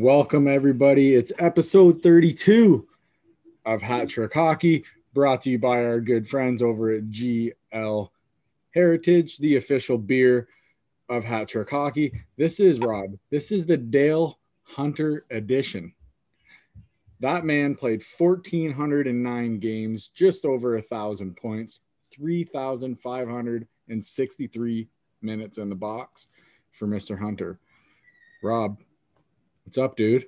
and welcome everybody. It's episode 32 of Hat Trick Hockey, brought to you by our good friends over at GL Heritage, the official beer of Hat Trick Hockey. This is Rob. This is the Dale Hunter edition. That man played 1,409 games, just over a thousand points, 3,563 minutes in the box for Mr. Hunter. Rob, what's up, dude?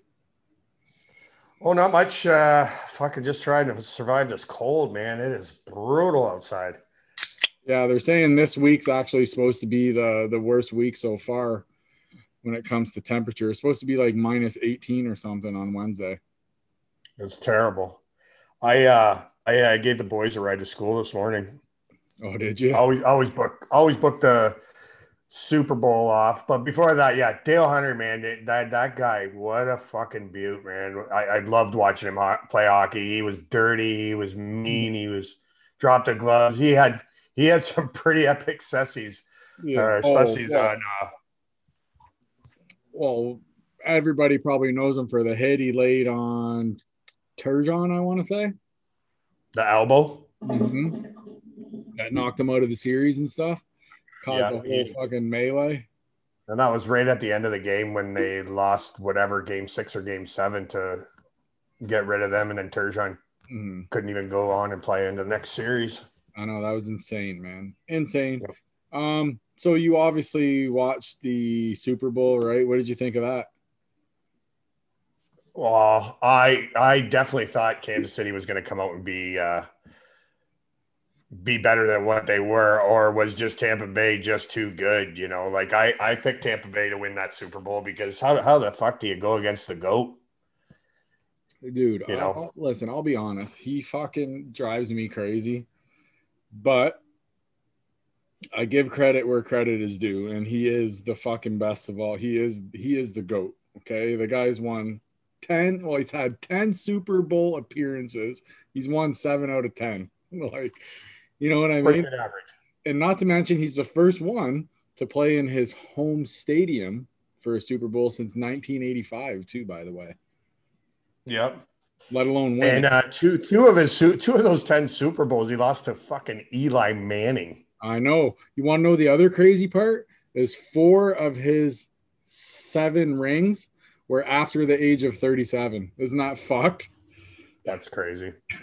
Oh, not much. Uh, fucking just trying to survive this cold, man. It is brutal outside. Yeah, they're saying this week's actually supposed to be the the worst week so far when it comes to temperature. It's supposed to be like minus 18 or something on Wednesday. It's terrible. I uh I, I gave the boys a ride to school this morning. Oh, did you? Always always book always book the Super Bowl off. But before that, yeah, Dale Hunter, man, that that guy, what a fucking beaut, man. I, I loved watching him ho- play hockey. He was dirty, he was mean, he was dropped the gloves. He had he had some pretty epic sessies. Yeah. Uh, Oh, sessies yeah. on uh, well, everybody probably knows him for the hit he laid on Turgeon, I want to say. the elbow. Mhm. That knocked him out of the series and stuff. Caused Yeah, a whole he- fucking melee. And that was right at the end of the game when they lost whatever game six or game seven to get rid of them. And then Turgeon Mhm. couldn't even go on and play in the next series. I know that was insane, man. Insane. Um, so you obviously watched the Super Bowl, right? What did you think of that? Well, I I definitely thought Kansas City was going to come out and be uh, be better than what they were, or was just Tampa Bay just too good? You know, like I I picked Tampa Bay to win that Super Bowl because how how the fuck do you go against the goat? Dude, You know. I'll- listen, I'll be honest. He fucking drives me crazy. But I give credit where credit is due, and he is the fucking best of all. He is he is the GOAT. Okay. The guy's won 10. Well, he's had 10 Super Bowl appearances. He's won seven out of 10. Like, you know what I mean? average. and not to mention he's the first one to play in his home stadium for a Super Bowl since 1985, too, by the way. Yep. Let alone win. And uh, two two of his two of those ten Super Bowls, he lost to fucking Eli Manning. I know. You want to know the other crazy part? Is four of his seven rings were after the age of 37. Isn't that fucked? That's crazy.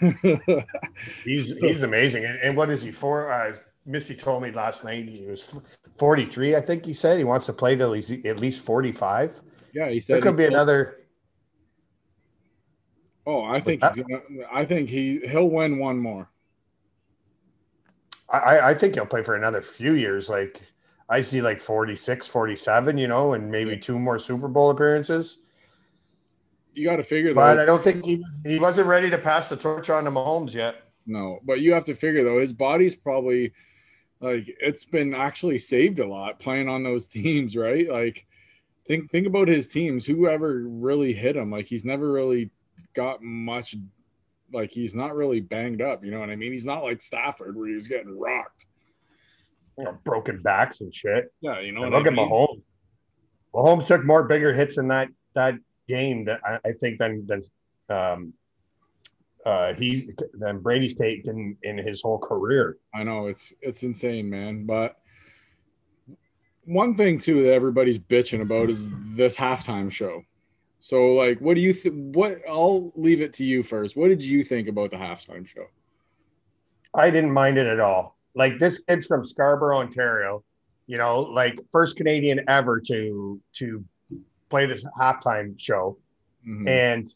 He's he's amazing. And, and what is he for? Uh, Misty told me last night he was 43. I think he said he wants to play till he's at least 45. yeah, he said There could be another. Oh, I think he's gonna I think he he'll win one more. I, I- I think he'll play for another few years. Like I see like 46, 47, you know, and maybe Yeah. two more Super Bowl appearances. You got to figure that. But. I don't think he, he wasn't ready to pass the torch on to Mahomes yet. No, but you have to figure though, his body's probably like it's been actually saved a lot playing on those teams, right? Like think think about his teams. Whoever really hit him, like he's never really got much like he's not really banged up, you know what I mean? He's not like Stafford where he was getting rocked. You know, broken backs and shit. Yeah, you know And what look I at mean? Mahomes. Mahomes took more bigger hits in that that game that I, I think than than um uh he than Brady's taken in his whole career. I know it's it's insane, man. But one thing too that everybody's bitching about is this halftime show. So, like, what do you think? What I'll leave it to you first. What did you think about the halftime show? I didn't mind it at all. Like this kid's from Scarborough, Ontario. You know, like first Canadian ever to to play this halftime show. Mhm. and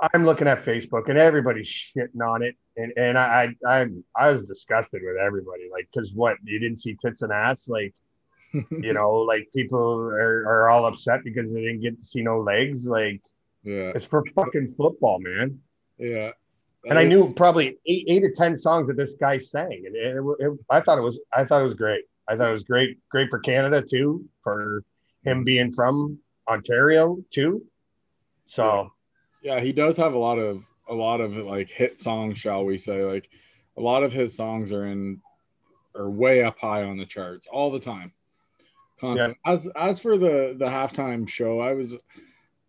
I'm looking at Facebook and everybody's shitting on it, and and I I I, was disgusted with everybody, like because what you didn't see tits and ass, like you know, like people are, are all upset because they didn't get to see no legs, like yeah, it's for fucking football, man. yeah. And I knew probably eight eight or ten songs that this guy sang, and it, it, I thought it was I thought it was great. I thought it was great, great for Canada too, for him being from Ontario too. So. yeah, he does have a lot of a lot of like hit songs, shall we say? Like a lot of his songs are in are way up high on the charts all the time. constant. Yeah. As as for the the halftime show, I was,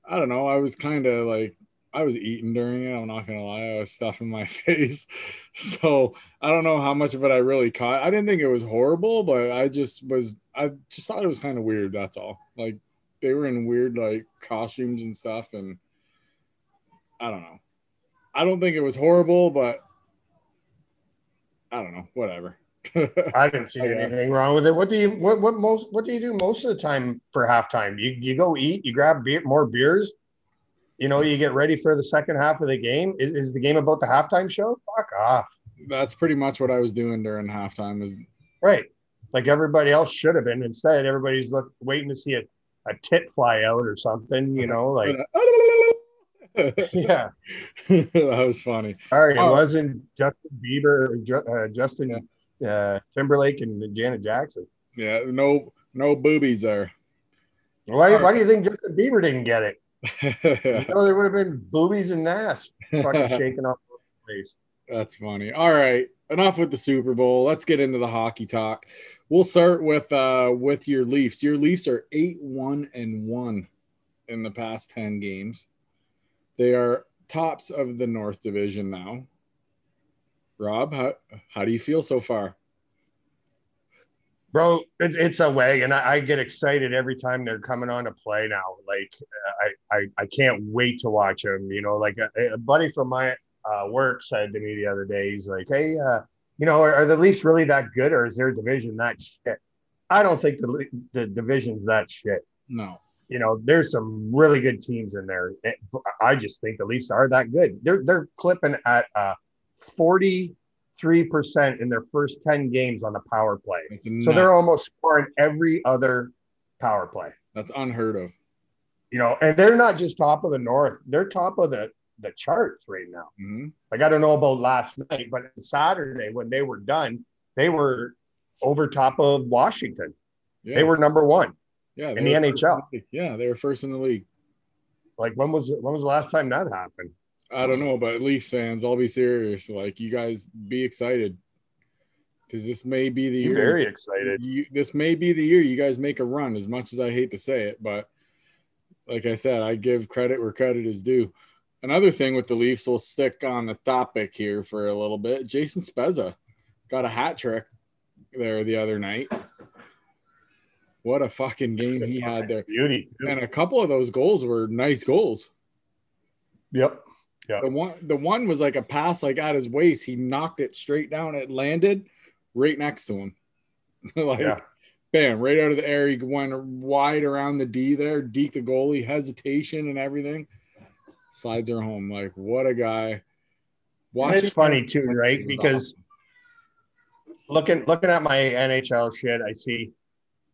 I don't know, I was kind of like I was eating during it. I'm not gonna lie, I was stuffing my face, so I don't know how much of it I really caught. I didn't think it was horrible, but I just was, I just thought it was kind of weird. That's all. Like they were in weird like costumes and stuff, and I don't know. I don't think it was horrible, but I don't know. Whatever. I didn't see anything wrong with it. What do you what what most what do you do most of the time for halftime? You you go eat, you grab beer, more beers, you know, you get ready for the second half of the game. Is, is, the game about the halftime show? Fuck off. That's pretty much what I was doing during halftime. Is right, like everybody else should have been. Instead, everybody's look waiting to see a, a tit fly out or something. You know, like yeah, that was funny. All right, it oh. wasn't Justin Bieber, uh, Justin. Yeah uh, Timberlake and Janet Jackson. Yeah, no, no boobies there. Why, why do you think Justin Bieber didn't get it? You know, there would have been boobies and ass fucking shaking off the place. That's funny. All right, enough with the Super Bowl. Let's get into the hockey talk. We'll start with uh with your Leafs. Your Leafs are eight one and one in the past ten games. They are tops of the North Division now. Rob, how, how do you feel so far? Bro, it, it's a way, and I, I, get excited every time they're coming on to play now. Like I, I, I can't wait to watch them. You know, like a, a buddy from my uh, work said to me the other day, he's like, "Hey, uh, you know, are, are the Leafs really that good, or is their division that shit?" I don't think the the division's that shit. No. You know, there's some really good teams in there. I just think the Leafs are that good. They're they're clipping at uh, 43% in their first 10 games on the power play. So they're almost scoring every other power play. That's unheard of. You know, and they're not just top of the north, they're top of the the charts right now. Mm-hmm. Like I don't know about last night, but Saturday when they were done, they were over top of Washington. Yeah. They were number one. Yeah, in the NHL. The yeah, they were first in the league. Like when was when was the last time that happened? I don't know, but Leafs fans, I'll be serious. Like you guys, be excited because this may be the year. Very excited. You, this may be the year you guys make a run. As much as I hate to say it, but like I said, I give credit where credit is due. Another thing with the Leafs, we'll stick on the topic here for a little bit. Jason Spezza got a hat trick there the other night. What a fucking game he had there. Beauty. And a couple of those goals were nice goals. Yep. Yeah. The one the one was like a pass like at his waist. He knocked it straight down. It landed right next to him. like yeah. bam, right out of the air. He went wide around the D there, deke the goalie, hesitation and everything. Slides her home. Like what a guy. Watching it's funny too, right? Because awesome. looking looking at my NHL shit, I see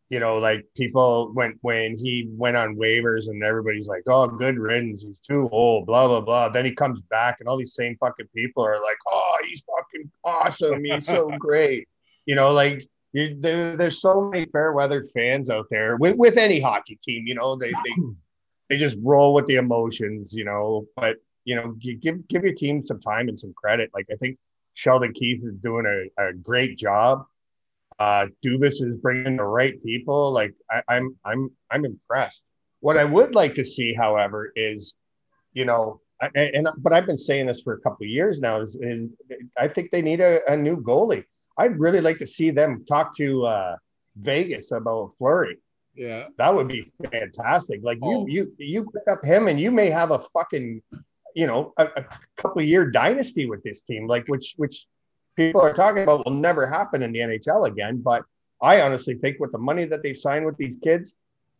you know, like people went when he went on waivers and everybody's like, oh, good riddance. He's too old, blah, blah, blah. Then he comes back and all these same fucking people are like, oh, he's fucking awesome. He's so great. You know, like you, there, there's so many fair weather fans out there with, with any hockey team, you know, they, they, they just roll with the emotions, you know, but, you know, give, give your team some time and some credit. Like I think Sheldon Keefe is doing a, a great job uh, Dubas is bringing the right people. Like I, I'm, I'm, I'm impressed. What I would like to see, however, is, you know, I, and but I've been saying this for a couple of years now. Is, is I think they need a, a, new goalie. I'd really like to see them talk to uh, Vegas about Fleury. Yeah, that would be fantastic. Like oh. you, you, you pick up him, and you may have a fucking, you know, a, a couple year dynasty with this team. Like which, which people are talking about will never happen in the NHL again. But I honestly think with the money that they've signed with these kids,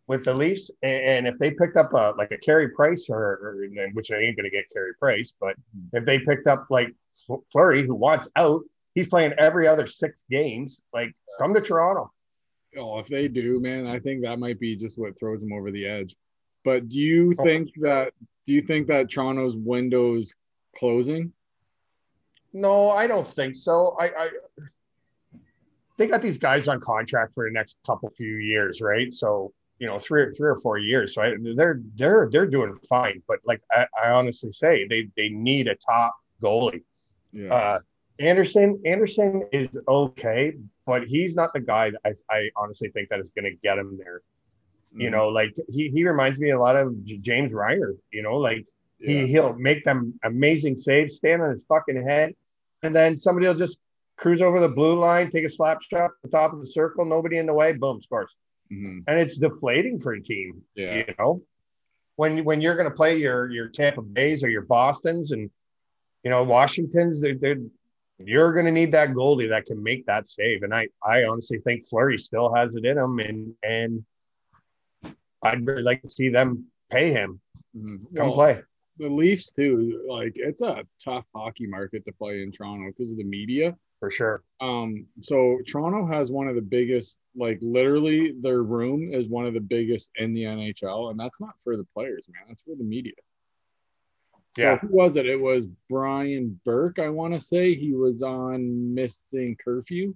with the Leafs, and if they picked up a like a Carey Price or, or which I ain't going to get Carey Price, but if they picked up like Fleury who wants out, he's playing every other six games. Like come to Toronto. Oh, if they do, man, I think that might be just what throws them over the edge. But do you think that do you think that Toronto's window's closing? No, I don't think so. I, I they got these guys on contract for the next couple few years, right? So you know, three or three or four years. So I, they're they're they're doing fine. But like I, I, honestly say, they they need a top goalie. Yeah. Uh, Anderson Anderson is okay, but he's not the guy that I, I honestly think that is going to get him there. Mm-hmm. You know, like he he reminds me a lot of James Reimer. You know, like yeah. he he'll make them amazing saves, stand on his fucking head, and then somebody will just cruise over the blue line, take a slap shot at the top of the circle, nobody in the way, boom, scores. Mm-hmm. And it's deflating for a team. Yeah. You know, when when you're going to play your your Tampa Bays or your Boston's and you know Washington's, they're, they're you're going to need that goalie that can make that save. And I, I honestly think Fleury still has it in him, and and I'd really like to see them pay him. Mm-hmm. Come well, play. The Leafs too. Like it's a tough hockey market to play in Toronto because of the media. For sure. Um. So Toronto has one of the biggest. Like literally, their room is one of the biggest in the NHL, and that's not for the players, man. That's for the media. Yeah. So who was it? It was Brian Burke, I want to say. He was on Missing Curfew.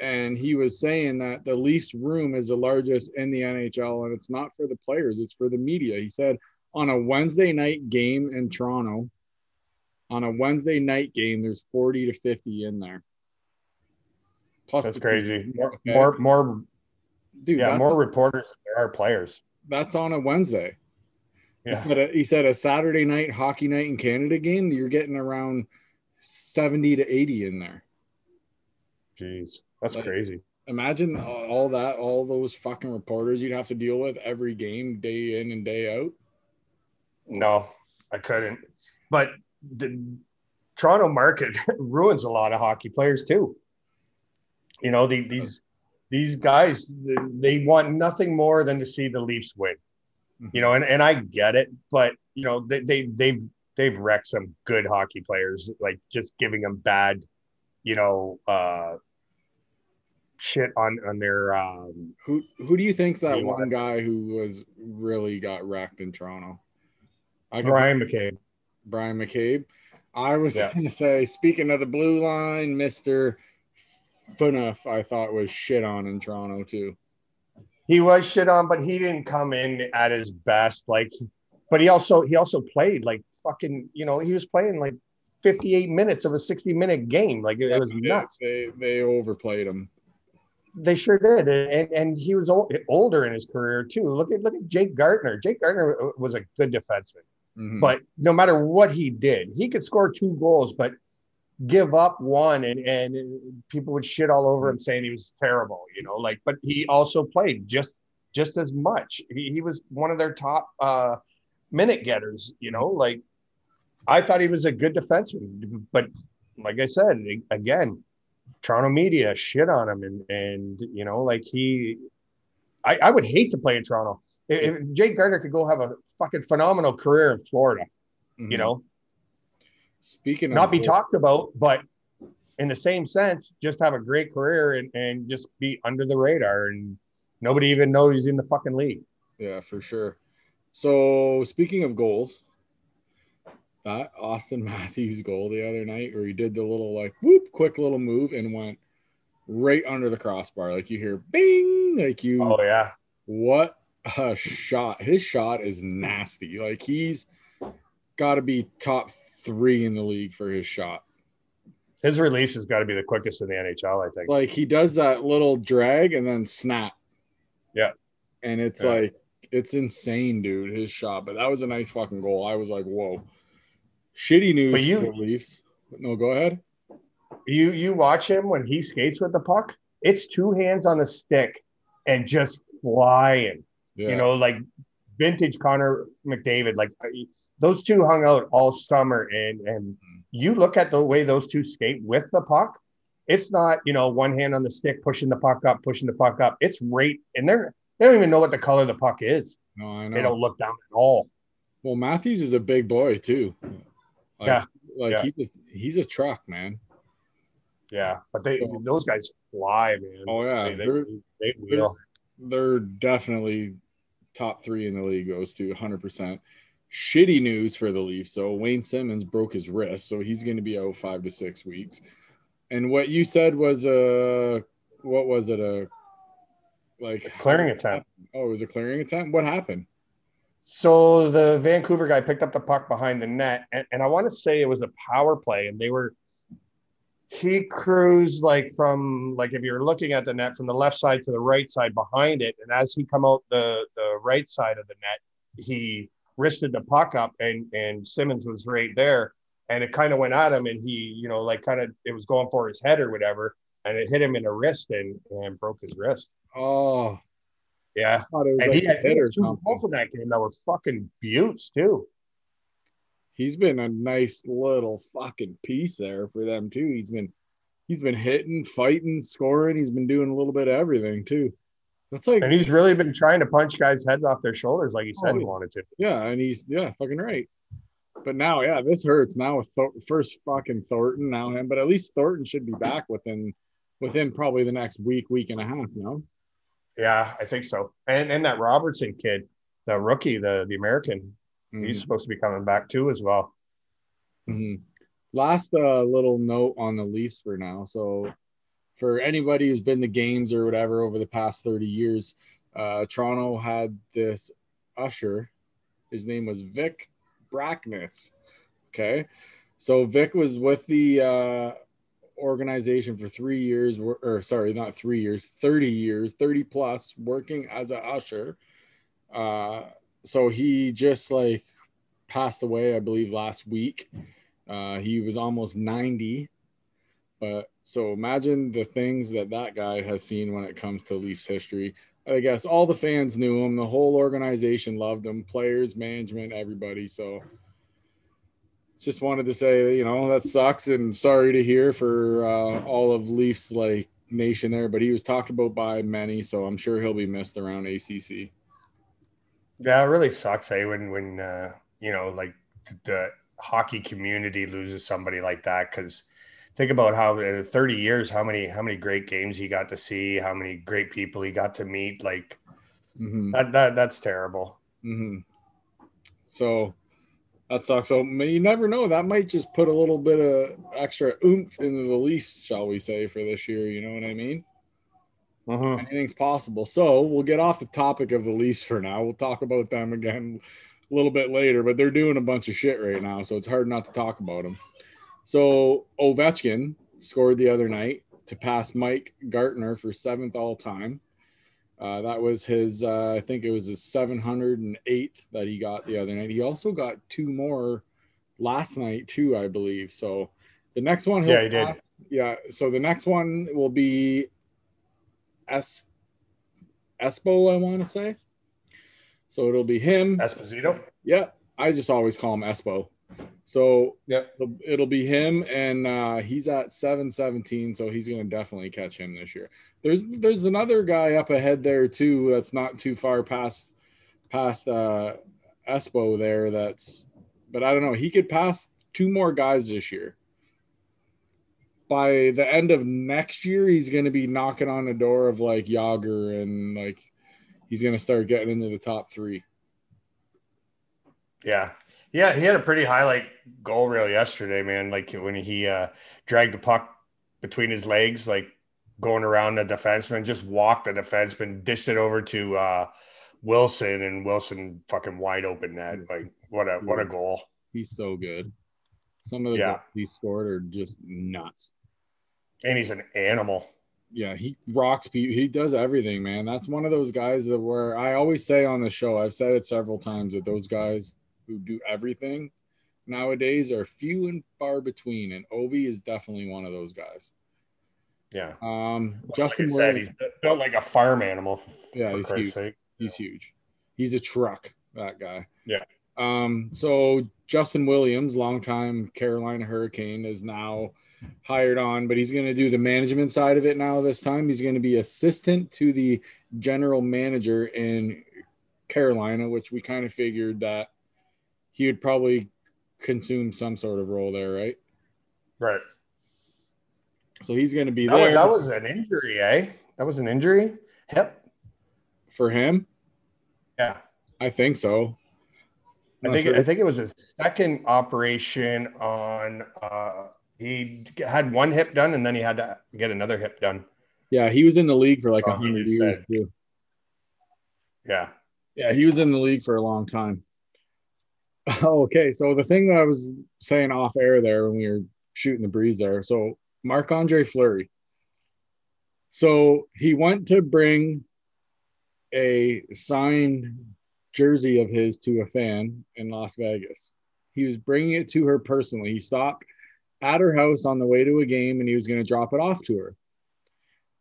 And he was saying that the Leafs room is the largest in the NHL, and it's not for the players, it's for the media. He said on a Wednesday night game in Toronto, on a Wednesday night game, there's 40 to 50 in there. Plus that's crazy. More, okay. more, more, dude. Yeah, more reporters than there are players. That's on a Wednesday. Yeah. He said, a, he said a Saturday night hockey night in Canada game, you're getting around 70 to 80 in there. Jeez, that's like, crazy. Imagine all that, all those fucking reporters you'd have to deal with every game, day in and day out. No, I couldn't. But the Toronto market ruins a lot of hockey players too. You know, the, these these guys they want nothing more than to see the Leafs win you know, and, and I get it, but you know, they, they they've they've wrecked some good hockey players, like just giving them bad, you know, uh shit on on their um who who do you think's that one guy who was really got wrecked in Toronto? I Bryan McCabe. Bryan McCabe. I was yeah. gonna say, speaking of the blue line, Mr. Phaneuf, I thought was shit on in Toronto too he was shit on, but he didn't come in at his best. Like, but he also he also played like fucking. You know, he was playing like 58 minutes of a 60 minute game. Like it, it was nuts. They they overplayed him. They sure did, and and he was old, older in his career too. Look at look at Jake Gardiner. Jake Gardiner was a good defenseman, mm-hmm. but no matter what he did, he could score two goals, but give up one and and people would shit all over him saying he was terrible you know like but he also played just just as much. He, he was one of their top uh minute getters you know like i thought he was a good defenseman but like i said again toronto media shit on him and and you know like he i, I would hate to play in toronto if, if jake gardiner could go have a fucking phenomenal career in florida mm-hmm. you know Speaking not be talked about, but in the same sense, just have a great career and, and just be under the radar and nobody even knows he's in the fucking league. Yeah, for sure. So speaking of goals, that Auston Matthews goal the other night where he did the little like whoop quick little move and went right under the crossbar. Like you hear bing, like you oh yeah. What a shot. His shot is nasty. Like he's gotta be top three in the league for his shot. His release has got to be the quickest in the NHL, I think. Like he does that little drag and then snap. Yeah. And it's yeah. like it's insane, dude, his shot. But that was a nice fucking goal. I was like, whoa. Shitty news but you, for the Leafs. No, go ahead. You you watch him when he skates with the puck, it's two hands on the stick and just flying. Yeah. You know, like vintage Connor McDavid. Like those two hung out all summer and and mm-hmm. you look at the way those two skate with the puck it's not you know one hand on the stick pushing the puck up pushing the puck up. It's right and they're they don't even know what the color of the puck is. No I know. they don't look down at all. Well matthews is a big boy too. Like, yeah. like yeah. he's a, he's a truck man. Yeah but they so, those guys fly man. Oh yeah. They, they're, they, they they're, they're definitely top three in the league goes to 100 percent shitty news for the Leafs. So Wayne Simmonds broke his wrist, so he's going to be out five to six weeks. And what you said was a what was it a like a clearing attempt? Oh, it was a clearing attempt. What happened? So the Vancouver guy picked up the puck behind the net, and, and I want to say it was a power play, and they were he cruised like from like if you're looking at the net from the left side to the right side behind it, and as he come out the the right side of the net, he wristed the puck up, and and simmonds was right there, and it kind of went at him, and he you know like kind of it was going for his head or whatever, and it hit him in the wrist and and broke his wrist. Oh, Yeah, I thought it was and like he had or two goals in that game that were fucking buttes too. He's been a nice little fucking piece there for them too. He's been he's been hitting, fighting, scoring. He's been doing a little bit of everything too. That's like And he's really been trying to punch guys' heads off their shoulders like he said Oh, he wanted to. yeah, and he's yeah, fucking right. But now, yeah, this hurts now with Thor- first fucking Thornton now him, but at least Thornton should be back within within probably the next week, week and a half. You know, Yeah, I think so. And and that Robertson kid, the rookie, the the American, Mhm. he's supposed to be coming back too as well. Mhm. Last uh, little note on the lease for now. So, for anybody who's been to games or whatever over the past 30 years, uh, Toronto had this usher. His name was Vic Brackness. Okay. So, Vic was with the uh, organization for three years, or sorry, not three years, 30 years, 30 plus, working as a usher. Uh, so, he just like passed away, I believe, last week. Uh, he was almost 90. But so imagine the things that that guy has seen when it comes to Leafs history. I guess all the fans knew him, the whole organization loved him, players, management, everybody. So just wanted to say, you know, that sucks and sorry to hear for uh, all of Leafs like nation there, but he was talked about by many, so I'm sure he'll be missed around ACC. Yeah, it really sucks, hey, when when uh, you know, like the hockey community loses somebody like that. Because think about how in 30 years, how many how many great games he got to see, how many great people he got to meet. Like Mhm. that, that that's terrible. hmm So that sucks. So you never know. That might just put a little bit of extra oomph into the Leafs, shall we say, for this year. You know what I mean? Mhm. Anything's possible. So we'll get off the topic of the Leafs for now. We'll talk about them again a little bit later, but they're doing a bunch of shit right now, so it's hard not to talk about them. So Ovechkin scored the other night to pass Mike Gartner for seventh all time. Uh, that was his, uh, I think it was his 708th that he got the other night. He also got two more last night, too, I believe. So the next one, he'll Yeah, he did. Yeah. So the next one will be S. Espo, I want to say. So it'll be him. Esposito. Yeah, I just always call him Espo. So Yep. it'll, it'll be him, and uh, he's at seven seventeen, so he's going to definitely catch him this year. There's there's another guy up ahead there too. That's not too far past past uh, Espo there. That's, but I don't know. He could pass two more guys this year. By the end of next year, he's going to be knocking on the door of like Jagr and like he's going to start getting into the top three. Yeah. Yeah, he had a pretty highlight goal reel yesterday, man. Like when he uh, dragged the puck between his legs, like going around the defenseman, just walked the defenseman, dished it over to uh, Wilson, and Wilson fucking wide open net. Like what a what a goal. He's so good. Some of the Yeah. goals he scored are just nuts. And he's an animal. Yeah, he rocks people. He does everything, man. That's one of those guys that where I always say on the show, I've said it several times that those guys who do everything nowadays are few and far between. And Ovi is definitely one of those guys. Yeah. Um, Like Justin I said, Williams, he's built like a farm animal. Yeah, for he's Christ's huge. sake. He's huge. He's a truck, that guy. Yeah. Um, so Justin Williams, longtime Carolina Hurricane, is now hired on, but he's going to do the management side of it now. This time, he's going to be assistant to the general manager in Carolina, which we kind of figured that he would probably consume some sort of role there, right? Right. So he's going to be That was, that was an injury, eh? That was an injury. Hip. for him. Yeah. I think so. I Not think sure. I think it was his second operation on. Uh, he had one hip done, and then he had to get another hip done. yeah, he was in the league for like oh, a Oh, hundred years. too. Yeah, Yeah, he was in the league for a long time. Oh, okay, so the thing that I was saying off air there when we were shooting the breeze there, so Marc Andre Fleury. So he went to bring a signed jersey of his to a fan in Las Vegas. He was bringing it to her personally. He stopped at her house on the way to a game and he was going to drop it off to her.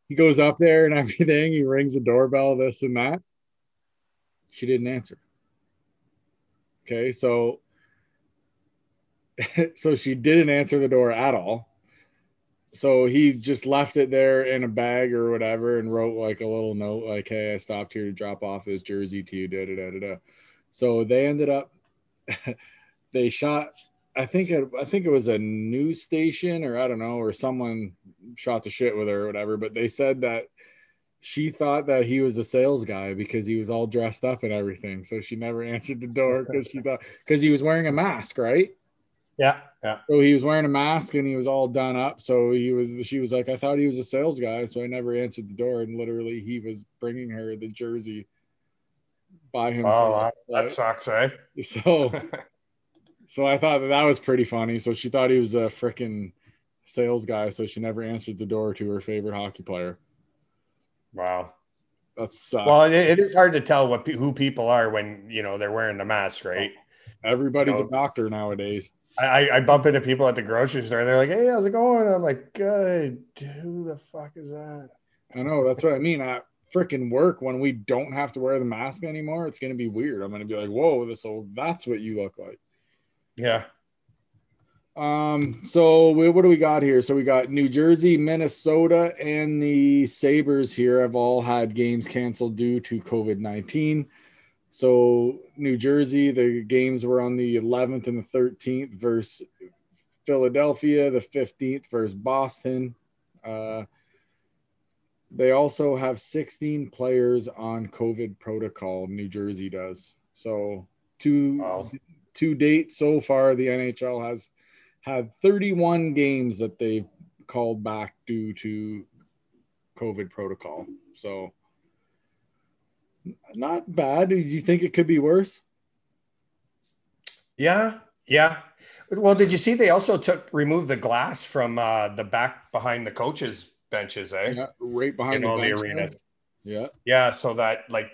He goes up there and everything. He rings the doorbell, this and that. She didn't answer. Okay, so so she didn't answer the door at all. So he just left it there in a bag or whatever and wrote like a little note like, "Hey, I stopped here to drop off this jersey to you." Da da da da. da. So they ended up they shot I think it, I think it was a news station or I don't know or someone shot the shit with her or whatever, but they said that she thought that he was a sales guy because he was all dressed up and everything. So she never answered the door because she thought because he was wearing a mask, right? Yeah, yeah. So he was wearing a mask and he was all done up. So he was she was like, I thought he was a sales guy, so I never answered the door. And literally he was bringing her the jersey by himself. Oh, that sucks, eh? So so I thought that that was pretty funny. So she thought he was a freaking sales guy, so she never answered the door to her favorite hockey player. Wow. That's well, it, it is hard to tell what who people are when you know they're wearing the mask, oh, right? Everybody's You know, a doctor nowadays. I, I bump into people at the grocery store. They're like, "Hey, how's it going?" I'm like, "Good." Who the fuck is that? I know that's what I mean. I freaking work, when we don't have to wear the mask anymore, it's gonna be weird. I'm gonna be like, "Whoa!" So that's what you look like. Yeah. Um, so we, what do we got here? So we got New Jersey, Minnesota, and the Sabres here have all had games canceled due to COVID 19. So New Jersey, the games were on the 11th and the 13th versus Philadelphia, the 15th versus Boston. Uh, they also have 16 players on COVID protocol. New Jersey does. So two Wow. To date so far, the NHL has had 31 games that they've called back due to COVID protocol. So not bad. Do you think it could be worse? Yeah. Yeah. Well, did you see they also took removed the glass from uh, the back behind the coaches benches, eh? Yeah, right behind In all the bench arena. there. Yeah. Yeah, so that like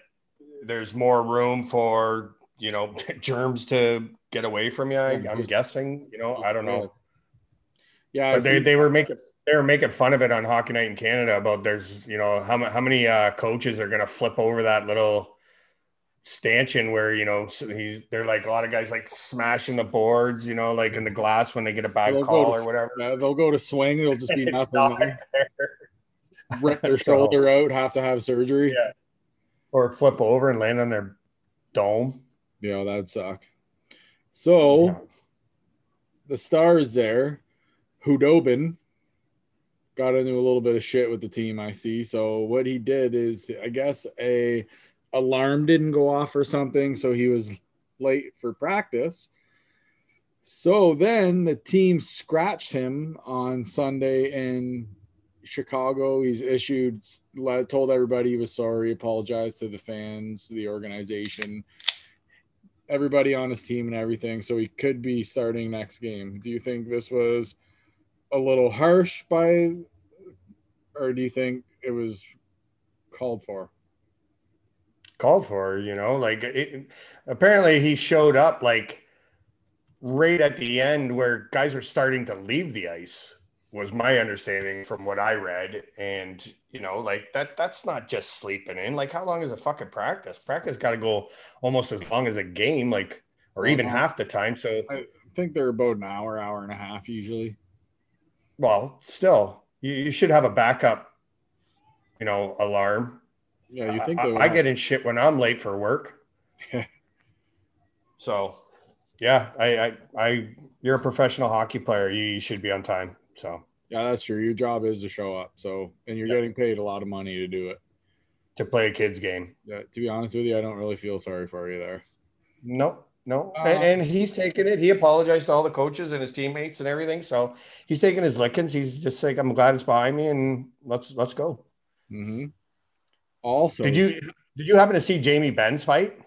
there's more room for you know germs to get away from you. I, I'm guessing. You know, I don't know. Yeah. But they, they were making they were making fun of it on Hockey Night in Canada about there's you know how how many uh, coaches are gonna flip over that little stanchion where you know he's they're like a lot of guys like smashing the boards you know like in the glass when they get a bad They'll call to- or whatever. they'll go to swing. They'll just be nothing. not. Rip their So- shoulder out, have to have surgery. Yeah. or flip over and land on their dome. Yeah, that'd suck. So Yeah. the stars there, Khudobin got into a little bit of shit with the team. I see. So what he did is, I guess, a alarm didn't go off or something, so he was late for practice. So then the team scratched him on Sunday in Chicago. He's issued, told everybody he was sorry, apologized to the fans, the organization, everybody on his team, and everything. So he could be starting next game. Do you think this was a little harsh by, or do you think it was called for? called for, you know, like it, apparently he showed up like right at the end where guys were starting to leave the ice was my understanding from what I read. And, you know, like that, that's not just sleeping in. Like how long is a fucking practice? Practice got to go almost as long as a game, like, or even Uh-huh. half the time. So, I think they're about an hour, hour and a half usually. well, still, you, you should have a backup, you know, alarm. Yeah, you think I, I, I get in shit when I'm late for work. so, yeah, I, I, I, you're a professional hockey player. You, you should be on time. So, Yeah, that's true. Your job is to show up. So, and you're Yep. getting paid a lot of money to do it. to play a kid's game. Yeah, to be honest with you, I don't really feel sorry for you there. No, no, Uh, and, and he's taken it. He apologized to all the coaches and his teammates and everything. So he's taking his lickings. He's just like, I'm glad it's behind me, and let's let's go. Mm-hmm. Also, Did you did you happen to see Jamie Benn's fight?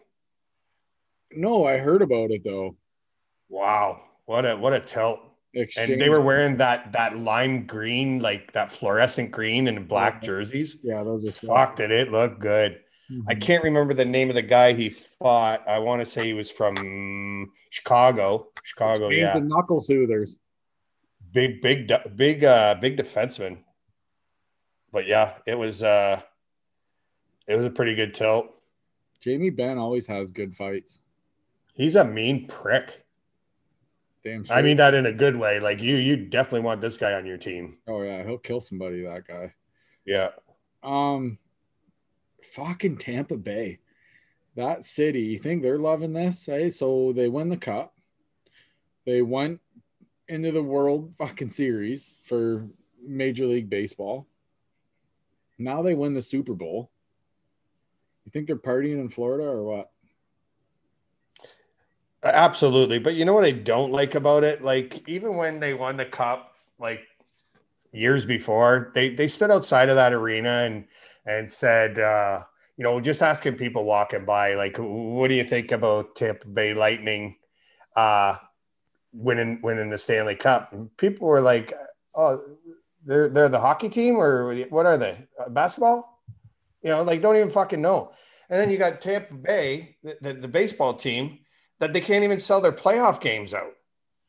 No, I heard about it though. Wow, what a what a tilt! Exchange. and they were wearing that that lime green, like that fluorescent green and black jerseys. yeah, those are. Fuck, did it look good? I Mhm. can't remember the name of the guy he fought. I want to say he was from Chicago. Chicago, yeah. the knuckle soothers. Big, big, big, uh, big defenseman. But yeah, it was uh it was a pretty good tilt. Jamie Benn always has good fights. He's a mean prick. Damn I mean that in a good way. Like you, you definitely want this guy on your team. oh yeah, he'll kill somebody. That guy. Yeah. Um, fucking Tampa Bay, that city. You think they're loving this? Hey, so they win the cup. They went into the World fucking Series for Major League Baseball. Now they win the Super Bowl. You think they're partying in Florida or what? Absolutely. But you know what I don't like about it? Like, even when they won the cup, like years before, they they stood outside of that arena and and said, uh, you know, just asking people walking by, like, what do you think about Tampa Bay Lightning uh winning winning the Stanley Cup? And people were like, Oh, they're they're the hockey team or what are they? Uh, basketball? You know, like don't even fucking know. And then you got Tampa Bay, the, the, the baseball team, that they can't even sell their playoff games out.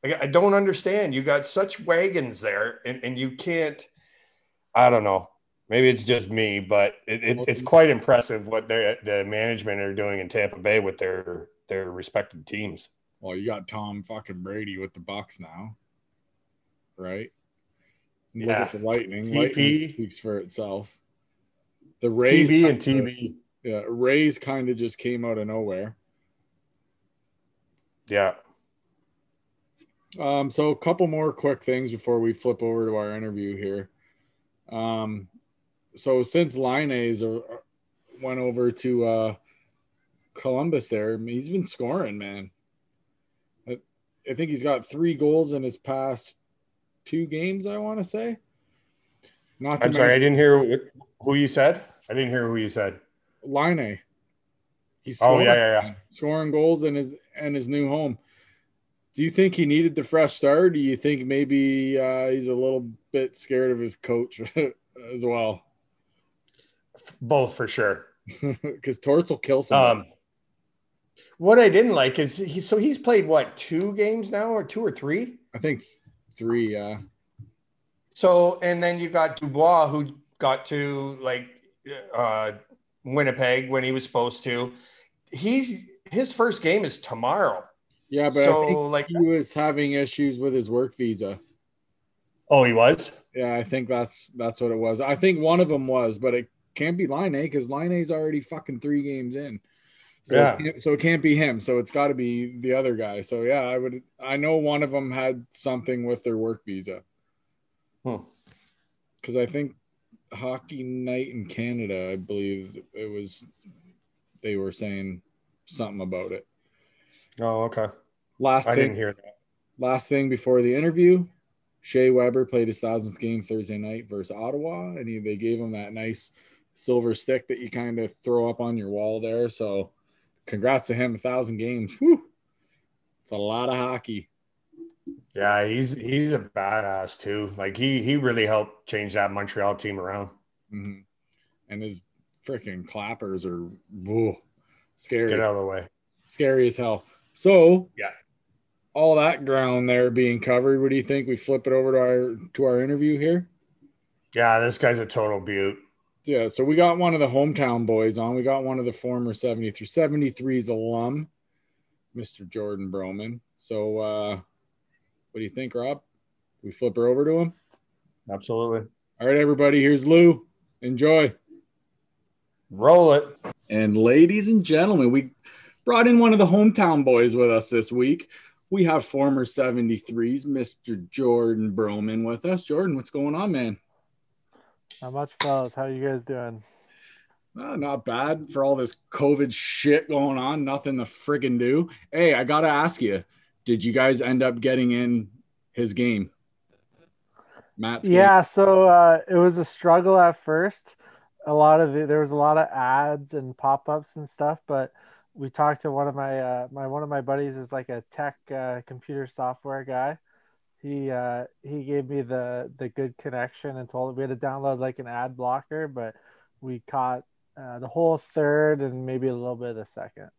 Like, I don't understand. You got such wagons there, and, and you can't. I don't know. Maybe it's just me, but it, it, it's quite impressive what the management are doing in Tampa Bay with their their respective teams. Well, you got Tom fucking Brady with the Bucs now, right? Look Yeah. the Lightning. TP. Lightning speaks for itself. The Rays, TV and TV. yeah, Rays kind of just came out of nowhere. Yeah. Um, so a couple more quick things before we flip over to our interview here. Um, so since Laine's went over to uh, Columbus, there he's been scoring, man. I, I think he's got three goals in his past two games. I want to say. Not to I'm sorry, I didn't hear who you said. I didn't hear who you said. Line. He's Oh, yeah, yeah, yeah. scoring goals in his and his new home. Do you think he needed the fresh start? Do you think maybe uh, he's a little bit scared of his coach as well? Both for sure. Because Torts will kill somebody. Um, what I didn't like is he. So he's played what two games now, or two or three? I think three. Yeah, So and then you got Dubois who got to like uh, Winnipeg when he was supposed to. He's his first game is tomorrow. yeah, but I so think like, he was having issues with his work visa. oh, he was. Yeah, I think that's that's what it was. I think one of them was, but it can't be Laine because Laine's already fucking three games in. So Yeah. it can't, so it can't be him. So it's got to be the other guy. So yeah, I would. I know one of them had something with their work visa Hmm. because I think Hockey Night in Canada, I believe it was. They were saying something about it. Oh, okay. Last I thing, didn't hear that. last thing before the interview, Shea Weber played his thousandth game Thursday night versus Ottawa, and he, they gave him that nice silver stick that you kind of throw up on your wall there. So, congrats to him, a thousand games. Whew. It's a lot of hockey. Yeah, he's he's a badass too. Like he he really helped change that Montreal team around. Mhm. And his freaking clappers are whoa, scary. Get out of the way. scary as hell. So Yeah. all that ground there being covered. What do you think? We flip it over to our to our interview here. Yeah, this guy's a total beaut. Yeah, so we got one of the hometown boys on. We got one of the former 73 73's alum, Mr. Jordan Broman. So uh what do you think, Rob? We flip her over to him. Absolutely. All right, everybody, here's Lou. Enjoy. Roll it. And ladies and gentlemen, we brought in one of the hometown boys with us this week. We have former 73s, Mr. Jordan Broman with us. Jordan, what's going on, man? Not much, fellas. How you guys doing? Uh, not bad for all this COVID shit going on. Nothing to friggin' do. Hey, I gotta ask you, did you guys end up getting in his game? Matt's game? Yeah, so uh, it was a struggle at first. A lot of it, there was a lot of ads and pop-ups and stuff, but we talked to one of my uh, my one of my buddies is like a tech uh, computer software guy, he uh he gave me the the good connection and told we had to download like an ad blocker, but we caught uh, the whole third and maybe a little bit of the second.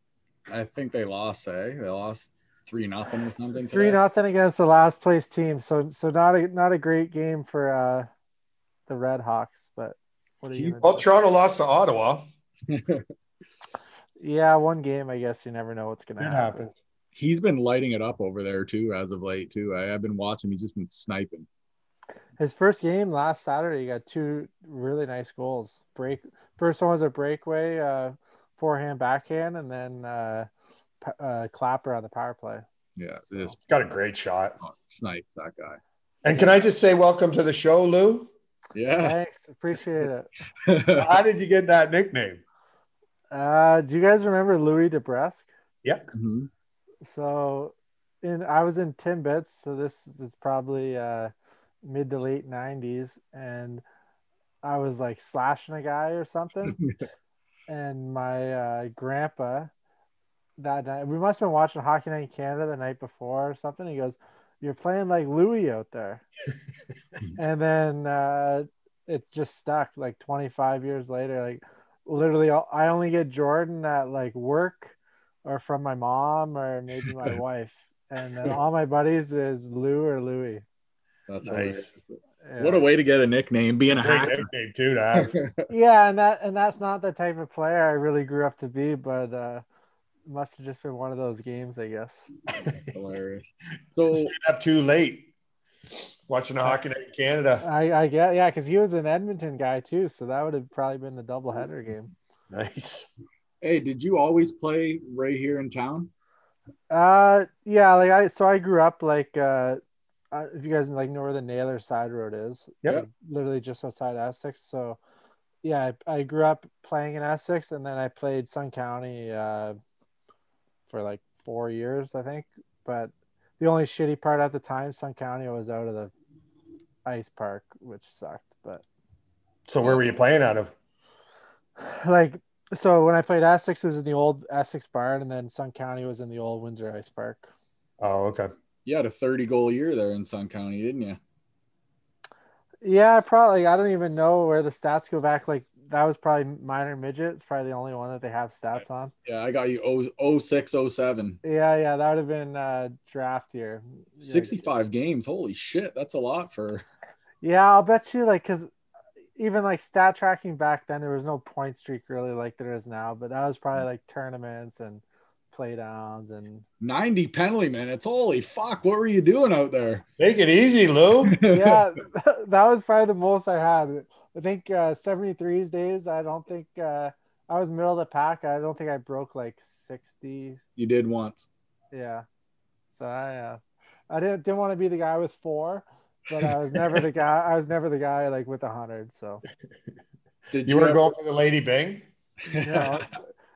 I think they lost. Eh? They lost three nothing or something. Three today. nothing against the last place team. So so not a not a great game for uh the Red Hawks, but what are you Well, do? Toronto lost to Ottawa. Yeah, one game. I guess you never know what's gonna It happen. He's been lighting it up over there too, as of late too. I, I've been watching. He's just been sniping. His first game last Saturday, he got two really nice goals. Break first one was a breakaway, uh, forehand, backhand, and then uh, p- uh, clapper on the power play. Yeah, this Got a great shot. snipes that guy. And can I just say welcome to the show, Lou? Yeah. Thanks, appreciate it. How did you get that nickname? Uh, do you guys remember Louis DeBrusk? Mhm. So, in I was in Timbits, so this is probably uh, mid to late '90s, and I was like slashing a guy or something, and my uh, grandpa that night we must have been watching Hockey Night in Canada the night before or something. He goes, "You're playing like Louis out there," and then uh, it just stuck. Like 25 years later, like literally, I only get Jordan at like work or from my mom or maybe my wife, and then all my buddies is Lou or Louis. That's Nice. hilarious. Yeah. What a way to get a nickname, being a Great hacker. nickname too to have. yeah, and that and that's not the type of player I really grew up to be, but uh must have just been one of those games, I guess. hilarious. So Stayed up too late watching the hockey night in Canada. I I get yeah, because he was an Edmonton guy too, so that would have probably been the doubleheader game. Nice. hey, did you always play right here in town? Uh, yeah, like I so I grew up like uh, uh if you guys like know where the Naylor Side Road is, yeah, like, literally just outside Essex. So yeah, I, I grew up playing in Essex, and then I played Sun County uh for like four years, I think. But the only shitty part at the time, Sun County was out of the ice park, which sucked. But So where were you playing out of? like so when I played Essex, it was in the old Essex barn, and then Sun County was in the old Windsor Ice Park. Oh, okay. You had a 30 goal year there in Sun County, didn't you? Yeah, probably. I don't even know where the stats go back. Like that was probably minor midget. It's probably the only one that they have stats on. Yeah, I got you oh, 06, 07. Yeah, yeah, that would have been uh, draft year. Yeah. 65 games. Holy shit. That's a lot for. Yeah, I'll bet you like because even like stat tracking back then, there was no point streak really like there is now. But that was probably like tournaments and play downs and 90 penalty minutes. Holy fuck. What were you doing out there? Take it easy, Lou. yeah, that was probably the most I had. I think uh, 73's days. I don't think uh, I was middle of the pack. I don't think I broke like 60 You did once. Yeah. So I uh, I didn't didn't want to be the guy with four, but I was never the guy. I was never the guy like with a hundred. So Did You were ever- going for the Lady Byng? you know,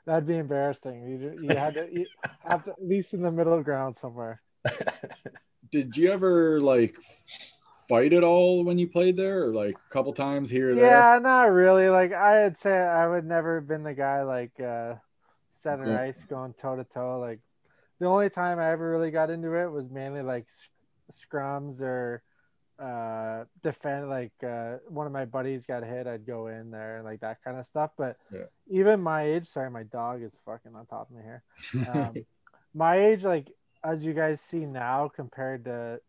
that'd be embarrassing. You you had to you have to at least in the middle of ground somewhere. Did you ever like fight at all when you played there or like a couple times here or there? Yeah, not really. Like I'd say I would never have been the guy like uh center Cool. ice going toe to toe. Like the only time I ever really got into it was mainly like sc- scrums or uh defend like uh one of my buddies got hit i'd go in there like that kind of stuff but Yeah. even my age sorry my dog is fucking on top of me here um, my age like as you guys see now compared to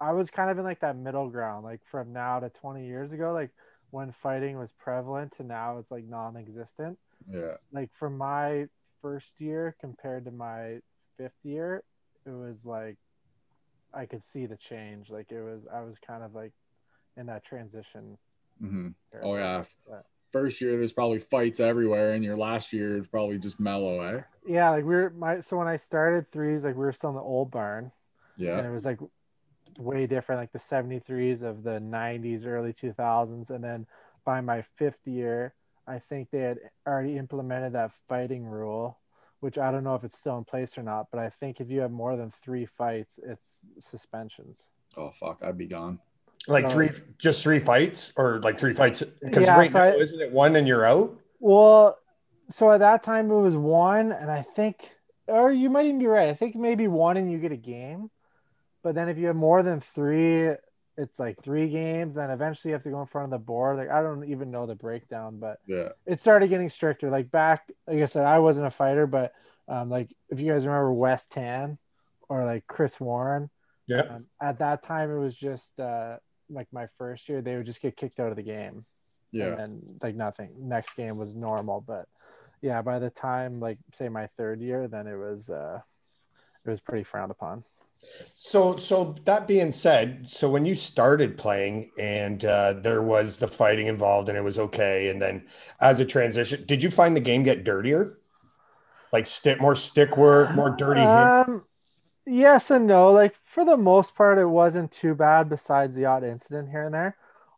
i was kind of in like that middle ground like from now to 20 years ago like when fighting was prevalent to now it's like non-existent yeah. like from my first year compared to my fifth year it was like i could see the change like it was i was kind of like in that transition Mm-hmm. Oh, yeah. But- First year, there's probably fights everywhere, and your last year is probably just mellow, eh? yeah like we were my so when i started threes like we were still in the old barn Yeah. and it was like way different like the 73s of the 90s early 2000s and then by my fifth year i think they had already implemented that fighting rule which i don't know if it's still in place or not but i think if you have more than three fights it's suspensions Oh, fuck. I'd be gone. Like So- three, just three fights, or like three fights? Because Yeah, right so now, I- isn't it one and you're out? well so at that time it was one and i think or you might even be right i think maybe one and you get a game But then if you have more than three, it's like three games. Then eventually you have to go in front of the board. Like I don't even know the breakdown, but Yeah. it started getting stricter. Like back, like I said, I wasn't a fighter, but um, like if you guys remember West Tan or like Chris Warren, Yeah. um, at that time it was just uh, like my first year, they would just get kicked out of the game Yeah. and like nothing. Next game was normal, but yeah, by the time like say my third year, then it was uh, it was pretty frowned upon. So, so that being said, so when you started playing and uh, there was the fighting involved and it was okay, and then as a transition, did you find the game get dirtier? Like stick more stick work, more dirty. Um, yes and no. Like for the most part, it wasn't too bad. Besides the odd incident here and there.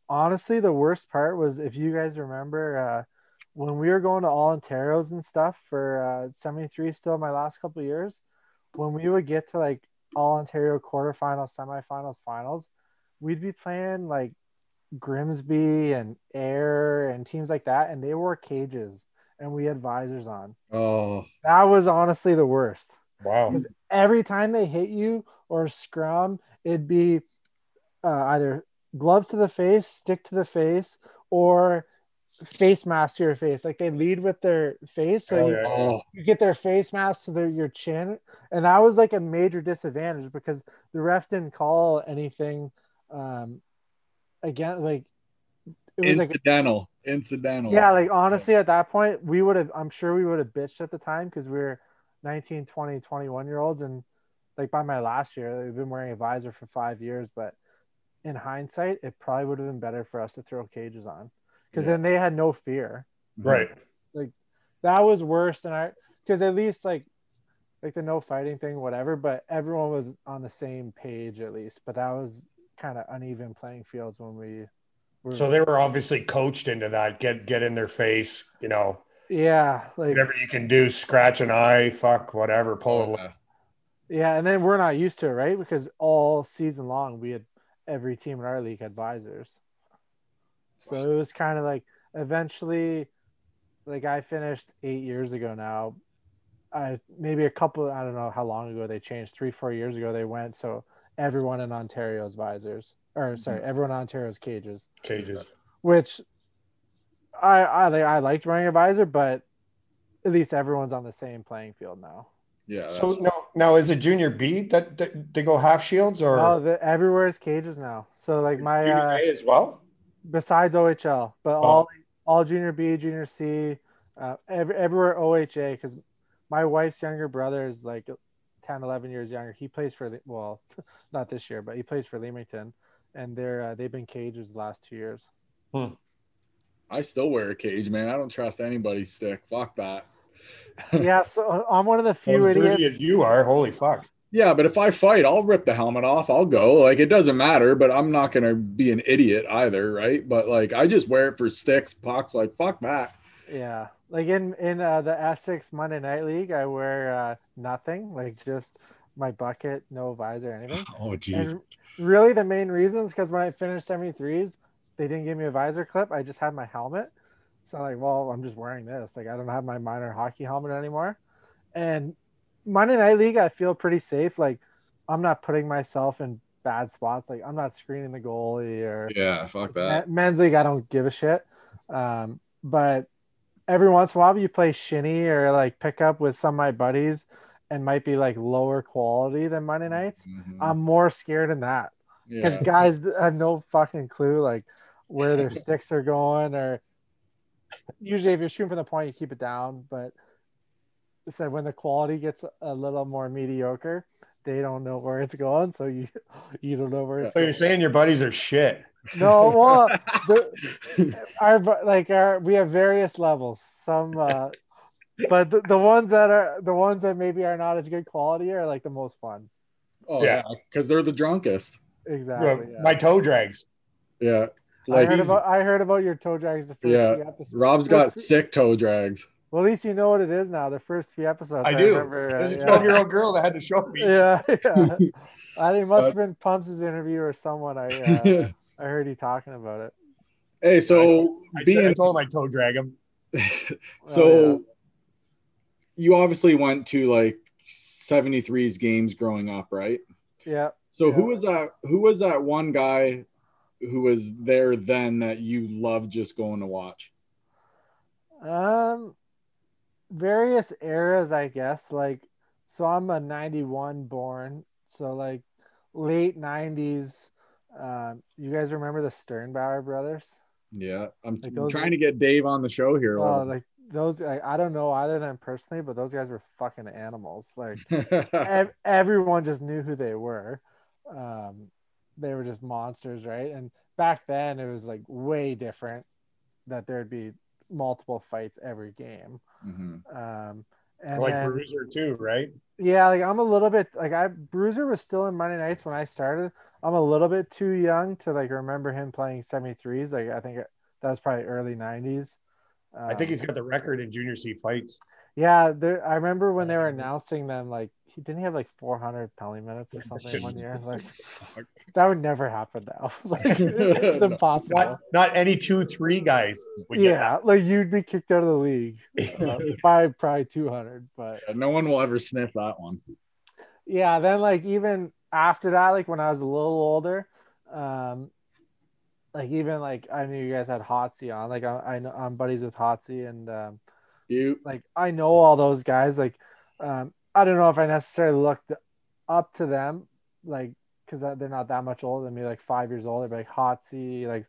Honestly, the worst part was if you guys remember uh, when we were going to all Ontario's and stuff for uh, 73 still my last couple of years. When we would get to like all Ontario quarterfinals, semifinals, finals, we'd be playing like Grimsby and Ayr and teams like that, and they wore cages and we had visors on. Oh, That was honestly the worst Wow. every time they hit you or scrum, it'd be uh, either gloves to the face, stick to the face, or face mask to your face. Like they lead with their face, so Oh, you, yeah. you get their face mask to their, your chin, and that was like a major disadvantage because the ref didn't call anything. Um, again, like it was like incidental, incidental. yeah, like honestly, at that point, we would have, I'm sure we would have bitched at the time because we were 19, 20, 21 year olds. And like by my last year, we've been wearing a visor for five years. But in hindsight, it probably would have been better for us to throw cages on because Yeah. then they had no fear. Right. Like that was worse than I, because at least like, like the no fighting thing, whatever, but everyone was on the same page at least. But that was kind of uneven playing fields when we were. So they were obviously coached into that. Get get in their face, you know, yeah, like whatever you can do, scratch an eye, fuck, whatever, pull a lip. yeah. Yeah, and then we're not used to it, right? Because all season long, we had every team in our league had visors. So it was kind of like eventually, like I finished eight years ago now. I maybe a couple, I don't know how long ago they changed, three, four years ago they went. So everyone in Ontario's visors, or sorry, everyone in Ontario's cages, cages. which I I I liked wearing a visor, but at least everyone's on the same playing field now. Yeah. So that's- no, now is it junior B that, that they go half shields or Oh, the, everywhere is cages now. So like my junior uh, A as well? Besides OHL, but Oh. all all junior B, junior C, uh, every, everywhere OHA because my wife's younger brother is like 10, 11 years younger. He plays for the well, not this year, but he plays for Leamington, and they're uh, they've been cages the last two years. I still wear a cage, man. I don't trust anybody's stick. Fuck that. yeah, so I'm one of the few As idiots. as you are, holy fuck. Yeah, but if I fight, I'll rip the helmet off. I'll go. Like it doesn't matter, but I'm not gonna be an idiot either, right? But like I just wear it for sticks, pucks. Like fuck that. Yeah, like in in uh, the Essex Monday Night League, I wear uh, nothing, like just my bucket, no visor, anything. Oh jeez. Really, the main reason is because when I finished 73s, they didn't give me a visor clip. I just had my helmet. So, like, well, I'm just wearing this. Like, I don't have my minor hockey helmet anymore. And Monday Night League, I feel pretty safe. Like, I'm not putting myself in bad spots. Like, I'm not screening the goalie or Yeah, fuck that. Men's league. I don't give a shit. Um, but every once in a while, you play shinny or like pick up with some of my buddies and might be like lower quality than Monday nights. Mhm. I'm more scared in that because Yeah. guys have no fucking clue like where their sticks are going or usually if you're shooting from the point you keep it down but so when the quality gets a little more mediocre they don't know where it's going so you you don't know where it's So you're saying your buddies are shit. no well the, our like our we have various levels some uh but the, the ones that are the ones that maybe are not as good quality are like the most fun Oh Yeah. yeah, because they're the drunkest. exactly yeah. My toe drags. Yeah. I Like heard about I heard about your toe drags the first Yeah, few. Rob's got sick toe drags. Well, at least you know what it is now. The first few episodes. I do. remember, uh, There's a 12 year old girl that had to show me. yeah, yeah. I think it must Uh, have been Pumps' interview or someone. I uh, I heard you talking about it. hey, so I, said, I being told him I toe drag him. so Oh, you obviously went to like 73's games growing up, right? Yeah, So who was that? Who was that one guy who was there then that you loved just going to watch? Um, various eras, I guess. Like, so I'm a '91 born, so like late '90s. Um, you guys remember the Sternbauer brothers? Yeah, I'm Like those- trying to get Dave on the show here. Oh, like those. I, I don't know either of them personally, but those guys were fucking animals. Like ev- everyone just knew who they were. Um, they were just monsters, right? And back then, it was like way different that there'd be multiple fights every game. Mhm. Um, and like then- Bruiser too, right? yeah, like I'm a little bit like I Bruiser was still in Monday nights when I started. I'm a little bit too young to like remember him playing 73s. Like I think that was probably early 90s. I think Um, he's got the record in junior C fights. Yeah, there. I remember when they were announcing them. Like he didn't he have like 400 penalty minutes or something one year. Like that would never happen now. like it's impossible. Not not any two three guys. Would get yeah, like you'd be kicked out of the league that. uh, by probably 200. But no one will ever sniff that one. yeah, then like even after that, like when I was a little older, um, like even like I knew you guys had Hotsy on. Like I, I know I'm buddies with Hotsy and um, You like I know all those guys. Like um, I don't know if I necessarily looked up to them, like because they're not that much older than me, like five years older. But like Hotsy, like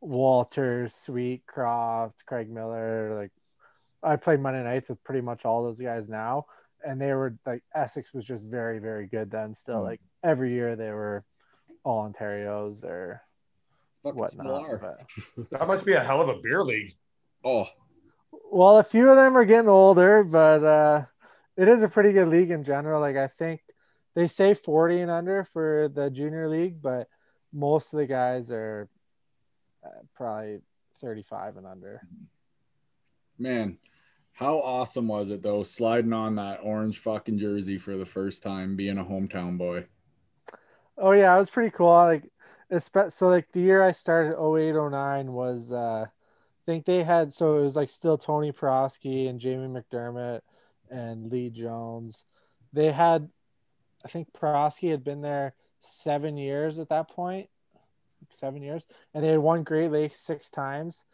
Walter, Sweetcroft, Craig Miller. Like I played Monday nights with pretty much all those guys now, and they were like Essex was just very very good then. Still, Mm. like every year they were all Ontarios or fucking still whatnot. But that must be a hell of a beer league. Oh, Well, a few of them are getting older, but uh, it is a pretty good league in general. Like I think they say 40 and under for the junior league, but most of the guys are uh, probably 35 and under. man. How awesome was it though, sliding on that orange fucking jersey for the first time, being a hometown boy? Oh yeah, it was pretty cool. Like, so like the year I started 08, 09 was uh, think they had so it was like still Tony Prosky and Jamie McDermott and Lee Jones. They had, I think Prosky had been there seven years at that point, seven years, and they had won Great Lakes six times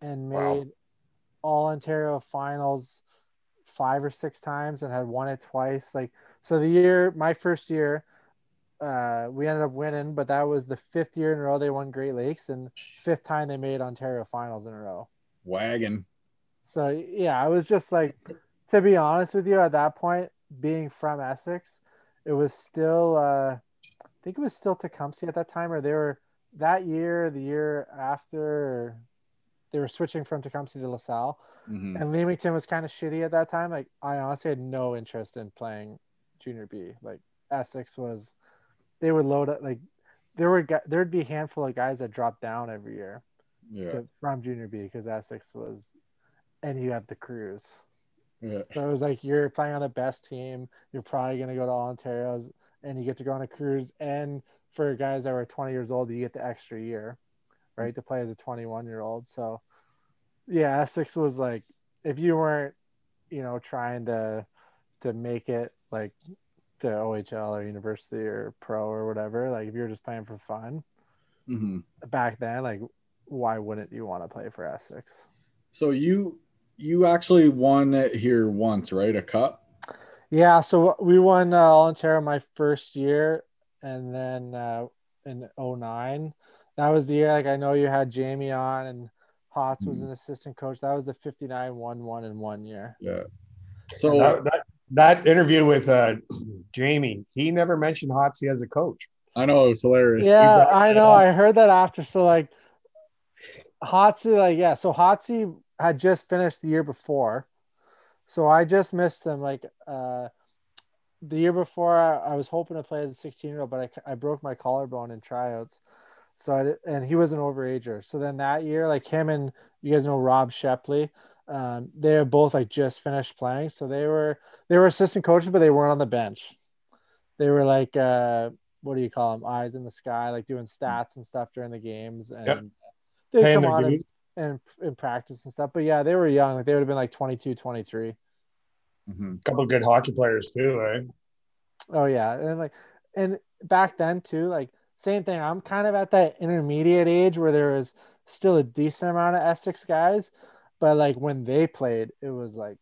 and made Wow. all Ontario finals five or six times and had won it twice. Like so, the year my first year uh, we ended up winning, but that was the fifth year in a row they won Great Lakes and fifth time they made Ontario finals in a row. Wagon. So yeah, I was just like, to be honest with you, at that point, being from Essex, it was still, uh, I think it was still Tecumseh at that time, or they were that year, the year after, they were switching from Tecumseh to LaSalle, Mhm. and Leamington was kind of shitty at that time. Like I honestly had no interest in playing junior B. Like Essex was, they would load up like there were there'd be a handful of guys that dropped down every year Yeah. to, from junior B because Essex was, and you have the cruise. Yeah. So it was like you're playing on the best team. You're probably gonna go to all Ontario's, and you get to go on a cruise. And for guys that were 20 years old, you get the extra year, right, to play as a 21 year old. So yeah, Essex was like if you weren't, you know, trying to to make it like to OHL or university or pro or whatever, like if you're just playing for fun hmm back then, like why wouldn't you want to play for Essex? So you you actually won it here once, right? A cup. Yeah, so we won uh, All Ontario my first year, and then uh, in 09, that was the year. Like I know you had Jamie on, and Hots was Mhm. an assistant coach. That was the 59 1 1 in one year. Yeah. So That, that that interview with uh, Jamie, he never mentioned Hotsy as a coach. I know it was hilarious. Yeah, I know. I heard that after. So like, Hotsy, like yeah. So Hotsy had just finished the year before, so I just missed them. Like uh, the year before, I, I was hoping to play as a 16 year old, but I, I broke my collarbone in tryouts. So I di- and he was an overager. So then that year, like him and you guys know Rob Shepley, um, they were both like just finished playing. So they were they were assistant coaches, but they weren't on the bench. They were like uh, what do you call them? Eyes in the sky, like doing stats and stuff during the games, and Yep. they'd come on and, and and practice and stuff. But yeah, they were young. Like they would have been like 22, 23. Mhm. A couple of good hockey players too, right? Oh yeah, and like, and back then too, like same thing. I'm kind of at that intermediate age where there is still a decent amount of Essex guys, but like when they played, it was like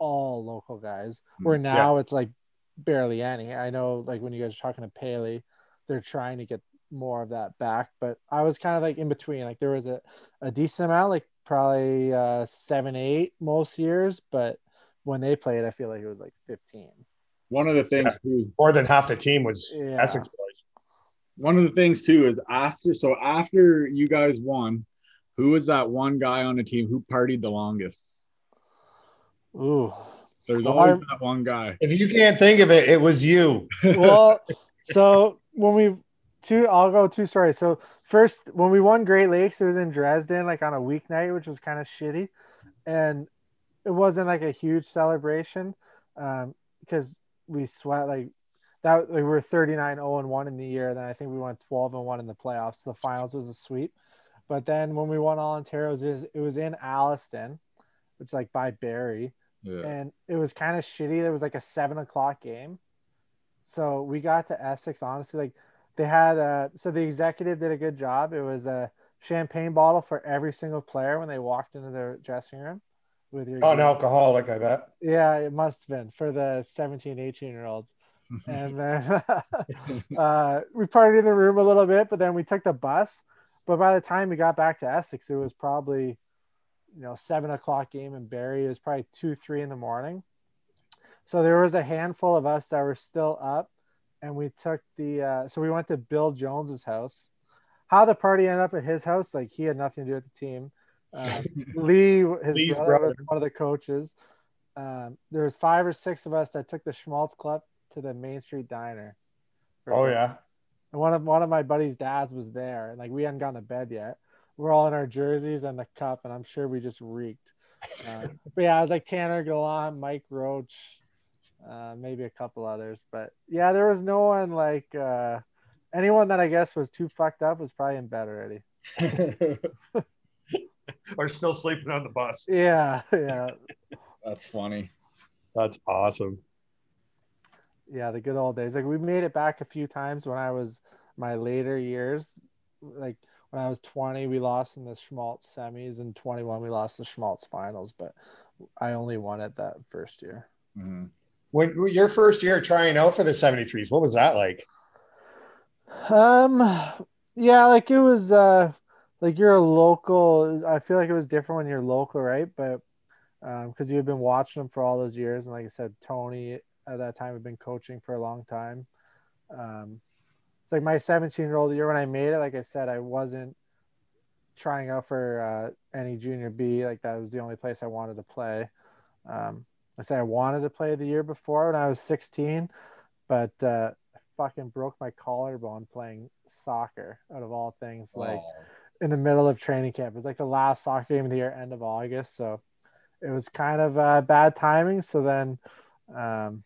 all local guys. Where now it's like barely any. I know like when you guys are talking to Paley, they're trying to get more of that back, but I was kind of like in between. Like there was a, a decent amount, like probably uh, seven, eight most years, but when they played, I feel like it was like 15. One of the things too, More than half the team was Yeah. Essex boys. one of the things too is after so after you guys won, who was that one guy on the team who partied the longest? Ooh. There's Well, always I- that one guy. If you can't think of it, it was you. well, so when we two, I'll go two stories. So first, when we won Great Lakes, it was in Dresden, like on a weeknight, which was kind of shitty, and it wasn't like a huge celebration um, because we sweat like that. Like, we were 39 0 and 1 in the year. Then I think we went 12 and 1 in the playoffs. The finals was a sweep. But then when we won All Ontario's, it was, it was in Alliston, which is like by Barrie Yeah. and it was kind of shitty. It was like a seven o'clock game, so we got to Essex. Honestly, like they had uh so the executive did a good job. It was a champagne bottle for every single player when they walked into their dressing room with your oh, an alcoholic, I bet. Yeah, it must have been for the 17, 18 year olds. And then uh, we partied in the room a little bit, but then we took the bus. But by the time we got back to Essex, it was probably, you know, seven o'clock game in Barrie. It was probably two, three in the morning. So there was a handful of us that were still up, and we took the. Uh, so we went to Bill Jones's house. How the party ended up at his house, like he had nothing to do with the team. Um, Lee, his Lee's brother, brother. one of the coaches. Um, there was five or six of us that took the Schmalz Cup to the Main Street Diner. Oh yeah. And one of one of my buddy's dads was there, and like we hadn't gone to bed yet. We're all in our jerseys and the cup, and I'm sure we just reeked. Uh, but yeah, I was like Tanner Gallant, Mike Roach, uh, maybe a couple others. But yeah, there was no one like uh, anyone that I guess was too fucked up was probably in bed already. Or still sleeping on the bus. Yeah, yeah, That's funny. That's awesome. Yeah. The good old days. Like we made it back a few times when I was my later years. Like when I was 20, we lost in the Schmalz semis, and 21 we lost the Schmalz finals. But I only won it that first year. Mhm. When your first year trying out for the 73s, what was that like? Um, yeah, like it was, uh, like you're a local. I feel like it was different when you're local, right? But um, because you had been watching them for all those years, and like I said, Tony at that time had been coaching for a long time. Um, it's like my 17 year old year when I made it. Like I said, I wasn't trying out for uh, any junior B. Like that was the only place I wanted to play. Um, I say I wanted to play the year before when I was 16, but uh, I fucking broke my collarbone playing soccer out of all things. Like Oh. in the middle of training camp. It was like the last soccer game of the year, end of August. So it was kind of uh, bad timing. So then, um,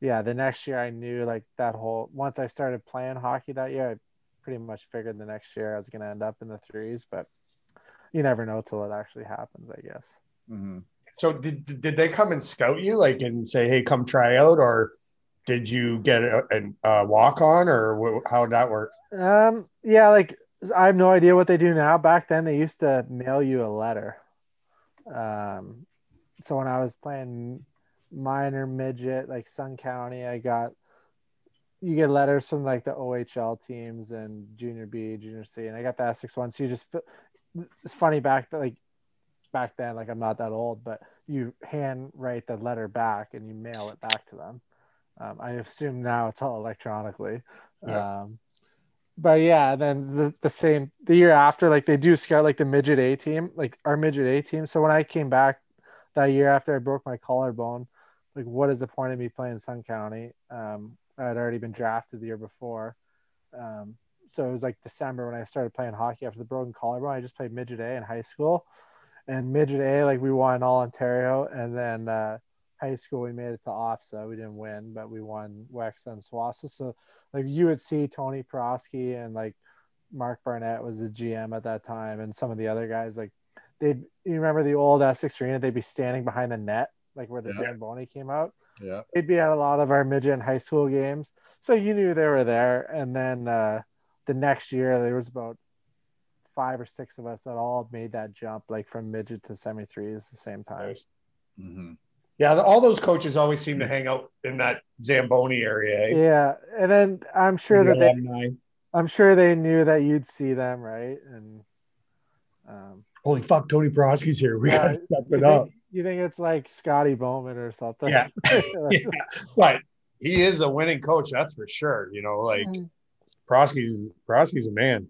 yeah, the next year I knew like that whole, once I started playing hockey that year, I pretty much figured the next year I was going to end up in the threes, but you never know till it actually happens, I guess. Mhm. So did did they come and scout you like and say, "Hey, come try out," or did you get a, a, a walk on, or wh- how would that work? Um, yeah, like I have no idea what they do now. Back then, they used to mail you a letter. Um, so when I was playing minor midget, like Sun County, I got you get letters from like the OHL teams and junior B, junior C, and I got the Essex one. So you just it's funny back like back then, like I'm not that old, but you hand write the letter back and you mail it back to them. Um, I assume now it's all electronically. Yeah. Um, but yeah, then the, the same the year after, like they do scout like the midget A team, like our midget A team. So when I came back that year after I broke my collarbone, like what is the point of me playing Sun County? Um, I had already been drafted the year before. Um, so it was like December when I started playing hockey after the broken collarbone. I just played midget A in high school, and midget A like we won all Ontario, and then uh, high school we made it to OFSAA. We didn't win, but we won wex and SWOSSAA. So like you would see Tony Prosky and like Mark Barnett was the GM at that time, and some of the other guys like they. You remember the old Essex Arena? They'd be standing behind the net, like where the Yeah. Zamboni came out. Yeah. they'd be at a lot of our midget and high school games. So you knew they were there. And then uh, the next year, there was about five or six of us that all made that jump, like from midget to semi threes the same time. hmm Yeah, all those coaches always seem to hang out in that Zamboni area. eh? Yeah, and then I'm sure The that they. I'm sure they knew that you'd see them, right? And um, Holy fuck, Tony Broski's here. We Yeah, gotta step it up. Think, you think it's like Scotty Bowman or something? Yeah. yeah, but he is a winning coach, that's for sure. You know, like Mhm. Broski's Broski's a man.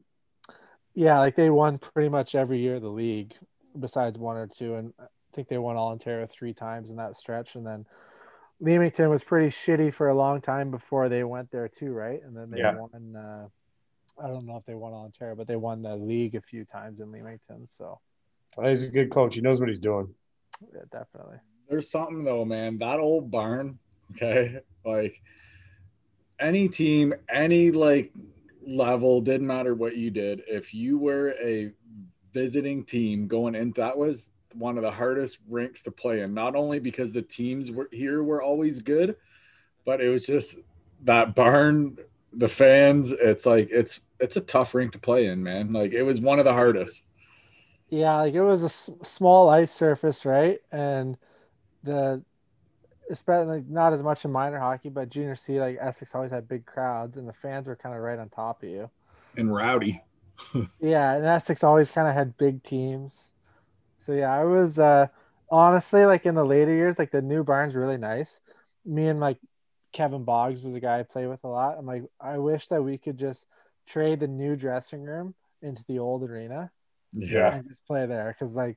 Yeah, like they won pretty much every year of the league, besides one or two, and I think they won all Ontario three times in that stretch. And then Leamington was pretty shitty for a long time before they went there too, right? And then they Yeah. won. Uh, I don't know if they won all Ontario, but they won the league a few times in Leamington. So He's a good coach. He knows what he's doing. Yeah, definitely. There's something though, man. That old barn, okay, like any team, any like level, didn't matter what you did. If you were a visiting team going in, that was one of the hardest rinks to play in. Not only because the teams were here were always good, but it was just that barn, the fans. It's like it's it's a tough rink to play in, man. Like it was one of the hardest. Yeah, like it was a s- small ice surface, right? And the especially like not as much in minor hockey, but junior C, like Essex always had big crowds, and the fans were kind of right on top of you. And rowdy. Yeah, and Essex always kind of had big teams. So yeah, I was uh honestly like in the later years, like the new barn's really nice. Me and like Kevin Boggs was a guy I played with a lot. I'm like, I wish that we could just trade the new dressing room into the old arena Yeah. and just play there because like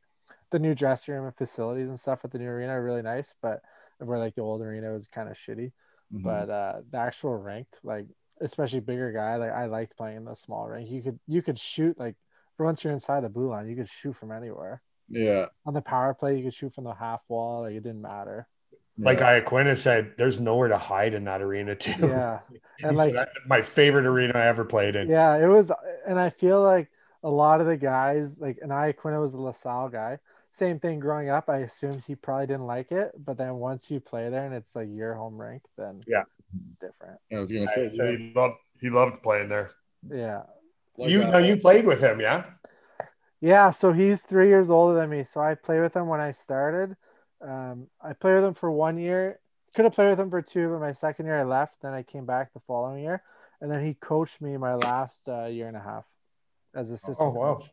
the new dressing room and facilities and stuff at the new arena are really nice, but where like the old arena was kind of shitty. Mhm. But uh the actual rink, like especially bigger guy, like I liked playing in the small rink. You could you could shoot like for once you're inside the blue line, you could shoot from anywhere. yeah. On the power play, you could shoot from the half wall, like it didn't matter. Like yeah. Iaquinta said, there's nowhere to hide in that arena too. Yeah. And, said, like- "That's my favorite arena I ever played in. Yeah, it was, and I feel like a lot of the guys, like, and I Quinn was a LaSalle guy. Same thing growing up. I assumed he probably didn't like it, but then once you play there and it's like your home rink, then Yeah. it's different. I was gonna I say said he loved he loved playing there. Yeah, like, you uh, know you played with him, yeah? yeah. So he's three years older than me. So I played with him when I started. Um, I played with him for one year. Could have played with him for two, but my second year I left. Then I came back the following year, and then he coached me my last uh, year and a half as assistant. Oh wow. coach.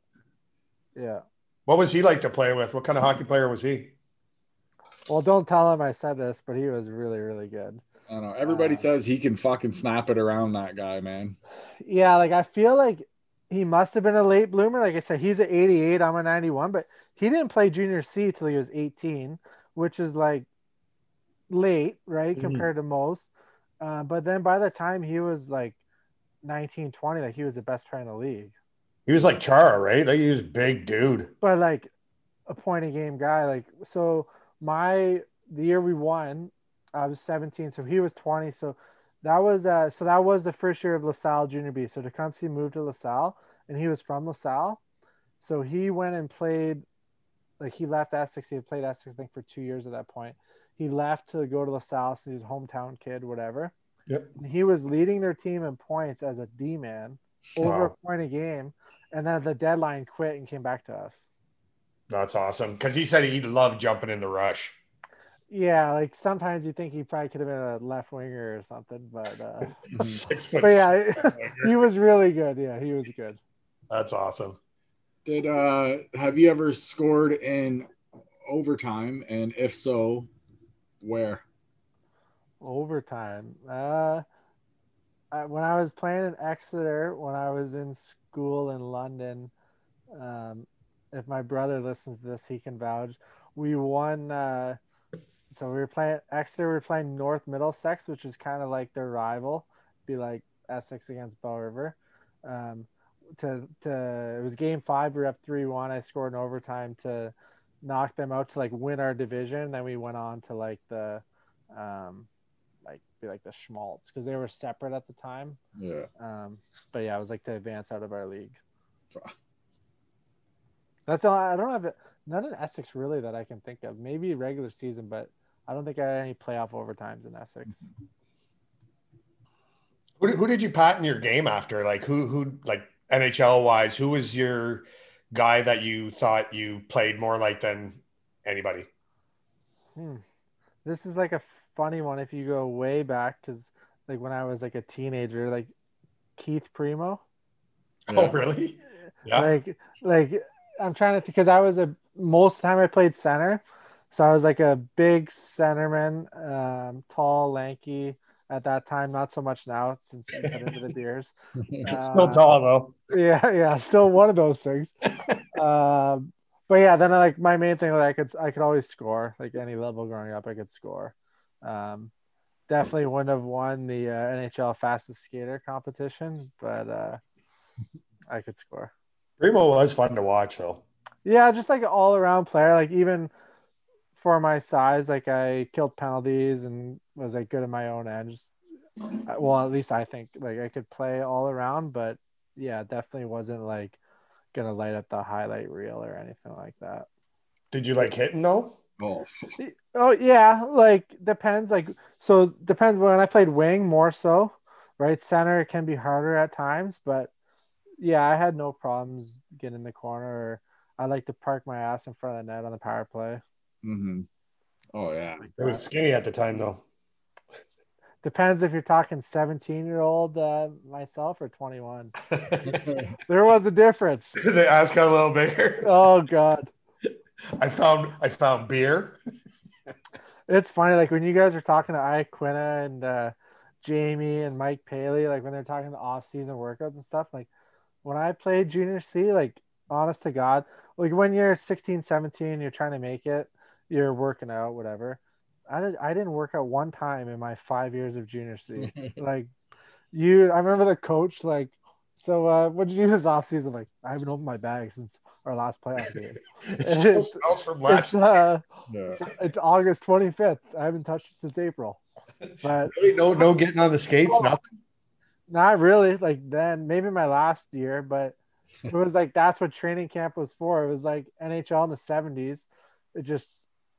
Yeah. What was he like to play with? What kind of hockey player was he? Well, don't tell him I said this, but he was really, really good. I don't know. Everybody Uh, says he can fucking snap it around that guy, man. Yeah, like I feel like he must have been a late bloomer. Like I said, he's an 88, I'm a 91, but he didn't play junior C till he was 18, which is like late, right? Mhm. Compared to most. Uh, but then by the time he was like 19, 20, like he was the best player in the league. He was like Chara, right? Like he was a big dude. But like a point a game guy. Like so my the year we won, I was 17, so he was 20. So that was uh so that was the first year of LaSalle Junior B. So Tecumseh moved to LaSalle and he was from LaSalle. So he went and played like he left Essex. He had played Essex, I think, for two years at that point. He left to go to LaSalle, so he's a hometown kid, whatever. Yep. And he was leading their team in points as a D man over Wow. a point a game. And then the deadline quit and came back to us. That's awesome. Because he said he loved jumping in the rush. Yeah, like sometimes you think he probably could have been a left winger or something, but uh. Six foot. but yeah, he was really good. Yeah, he was good. That's awesome. Did uh have you ever scored in overtime? And if so, where? Overtime. Uh, When I was playing in Exeter, when I was in school in London, um, if my brother listens to this, he can vouch. We won. Uh, so we were playing Exeter. We were playing North Middlesex, which is kind of like their rival, be like Essex against Belle River. Um, to to it was game five. We were up three one. I scored in overtime to knock them out to like win our division. Then we went on to like the um, like be like the Schmalz because they were separate at the time. Yeah. Um, but yeah, it was like to advance out of our league. That's all. I don't have. None in Essex really that I can think of. Maybe regular season, but I don't think I had any playoff overtimes in Essex. Who, who did you pat in your game after? Like who who like NHL wise? Who was your guy that you thought you played more like than anybody? Hmm. This is like a funny one if you go way back because like when I was like a teenager, like Keith Primeau. Oh, really? Yeah. Like like I'm trying to because I was a most time I played center, so I was like a big centerman, um, tall, lanky at that time. Not so much now since I got into the beers. still uh, tall though. Yeah, yeah, still one of those things. um, but yeah, then I, like my main thing, like I could I could always score. Like any level growing up, I could score. Um, definitely wouldn't have won the uh, NHL fastest skater competition, but uh, I could score. Primeau was fun to watch though. Yeah, just like an all around player. Like even for my size, like I killed penalties and was like good in my own end. Just uh, well, at least I think like I could play all around, but yeah, definitely wasn't like gonna light up the highlight reel or anything like that. Did you like hitting though? Oh. oh yeah, like depends. Like so depends when I played wing more so, right? Center can be harder at times, but yeah, I had no problems getting in the corner. Or I like to park my ass in front of the net on the power play. Mm-hmm. Oh yeah, it was skinny at the time though. Depends if you're talking 17 year old uh, myself or 21. there was a difference. the ass got a little bigger. Oh god. I found I found beer. it's funny, like when you guys are talking to Iaquinta and uh, Jamie and Mike Paley, like when they're talking the off season workouts and stuff, like when I played junior C, like honest to God, like when you're 16, 17, you're trying to make it, you're working out, whatever. I did I didn't work out one time in my five years of junior C. like you I remember the coach like so uh what did you do this offseason? Like I haven't opened my bag since our last playoff game. it's, it's, from last it's, uh, it's August 25th. I haven't touched it since April. But really? no no getting on the skates, oh, nothing. Not really. Like then, maybe my last year, but it was like that's what training camp was for. It was like NHL in the seventies. It just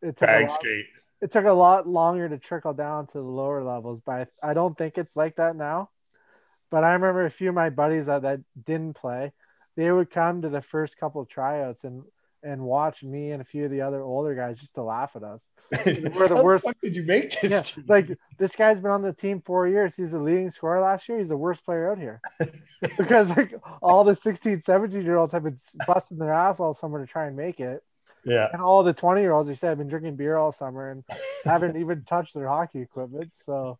it took Bag a lot, skate. It took a lot longer to trickle down to the lower levels, but I, I don't think it's like that now. But I remember a few of my buddies that, that didn't play, they would come to the first couple of tryouts and and watch me and a few of the other older guys just to laugh at us. We're the worst. The did you make this? Yeah, like this guy's been on the team four years. He's a leading scorer last year. He's the worst player out here because like all the 16, 17 year olds have been busting their ass all summer to try and make it. Yeah. And all the 20 year olds, he said, have been drinking beer all summer and haven't even touched their hockey equipment. So,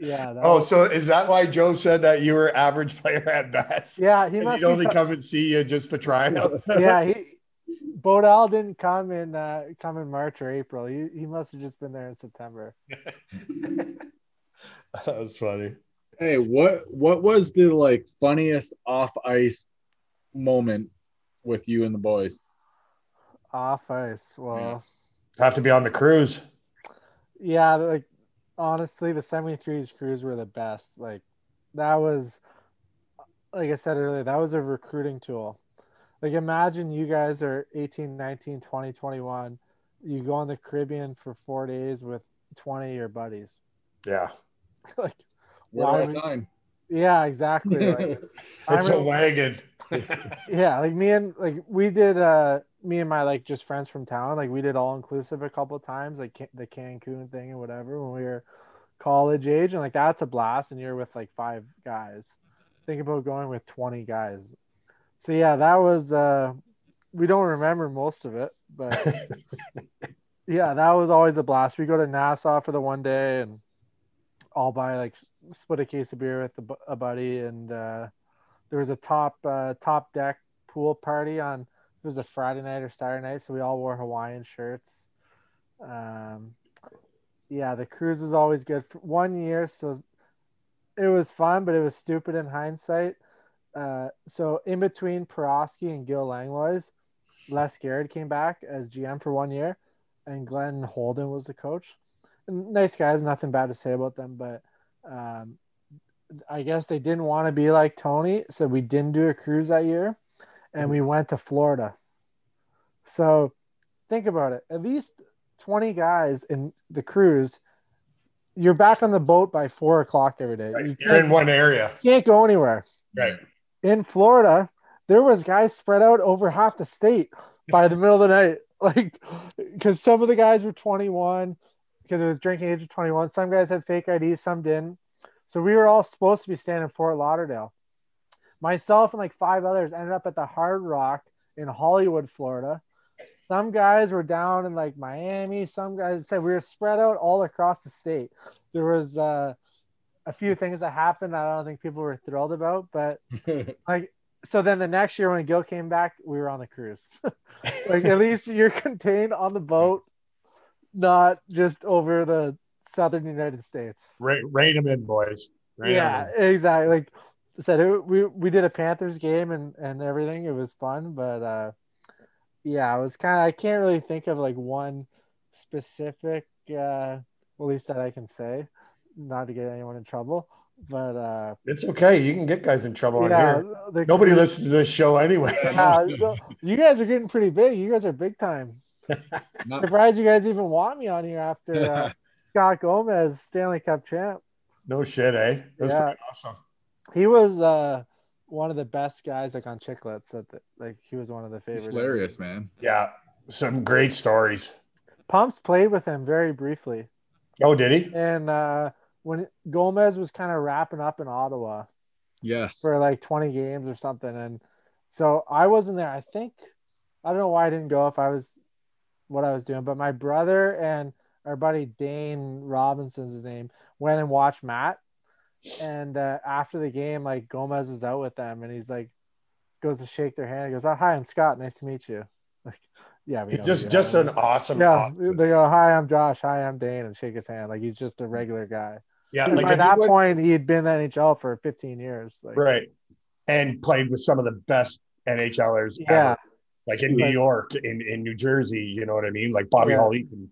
yeah. Oh, was... so is that why Joe said that you were average player at best? Yeah. He must only come and see you just to try out. yeah. He, Bodal didn't come in uh, come in March or April. He he must have just been there in September. that was funny. Hey, what what was the like funniest off ice moment with you and the boys? Off ice. Well, have to be on the cruise. Yeah, like honestly, the 73s crews were the best. Like that was like I said earlier, that was a recruiting tool. Like imagine you guys are 18 19 20 21 you go on the caribbean for four days with 20 of your buddies. Yeah. Like why time. Yeah exactly. Like, it's a wagon. Yeah like me and like we did uh me and my like just friends from town like we did all inclusive a couple of times like the cancun thing and whatever when we were college age and like that's a blast and you're with like five guys think about going with 20 guys so yeah, that was uh we don't remember most of it, but yeah, that was always a blast. We go to Nassau for the one day and all buy like split a case of beer with a, a buddy and uh there was a top uh top deck pool party on it was a Friday night or Saturday night, so we all wore Hawaiian shirts. Um yeah, the cruise was always good. For one year, so it was fun, but it was stupid in hindsight uh, so in between Peroski and Gil Langlois, Les Garrett came back as GM for one year, and Glenn Holden was the coach. And nice guys, nothing bad to say about them, but um, I guess they didn't want to be like Tony, so we didn't do a cruise that year, and we went to Florida. So think about it. At least 20 guys in the cruise. You're back on the boat by four o'clock every day. Right. You You're in one area. can't go anywhere. Right. In Florida, there was guys spread out over half the state by the middle of the night. Like, because some of the guys were 21 because it was drinking age of 21. Some guys had fake IDs, some didn't. So we were all supposed to be staying in Fort Lauderdale. Myself and like five others ended up at the Hard Rock in Hollywood, Florida. Some guys were down in like Miami. Some guys said we were spread out all across the state. There was uh, a few things that happened that I don't think people were thrilled about, but like so then the next year when Gil came back, we were on the cruise. like at least you're contained on the boat, not just over the southern United States. Ra- Rein them in, boys. Rein 'em yeah, in. exactly. Like I said, it, we we did a Panthers game and and everything. It was fun, but uh, yeah, it was kind of. I can't really think of like one specific, uh, at least that I can say, not to get anyone in trouble. But uh, It's okay. You can get guys in trouble on here. the Nobody cruise- listens to this show anyway. Yeah, no, you guys are getting pretty big. You guys are big time. Not- Surprised you guys even want me on here after uh, Scott Gomez, Stanley Cup champ. no shit, eh? That's Yeah. pretty awesome. He was uh, one of the best guys, like on Chicklets. That the, like he was one of the It's favorites. hilarious, man. Yeah. Some great stories. Pumps played with him very briefly, Oh, did he? and uh, when Gomez was kind of wrapping up in Ottawa Yes. for like 20 games or something, and so I wasn't there. I think I don't know why I didn't go if I was what I was doing, but my brother and our buddy Dane Robinson's his name went and watched Matt, and uh, after the game, like Gomez was out with them, and he's like goes to shake their hand. He goes, "Oh, hi, I'm Scott. Nice to meet you." Like, yeah, we Just just an awesome. yeah. awesome- They go, "Hi, I'm Josh. Hi, I'm Dane," and shake his hand. Like he's just a regular guy. yeah. And Like by that went- point, he had been in the NHL for 15 years. Like, right. And played with some of the best NHLers Yeah. ever. Like in New Like- York, in, in New Jersey, you know what I mean? Like Bobby Yeah. Hall Eaton.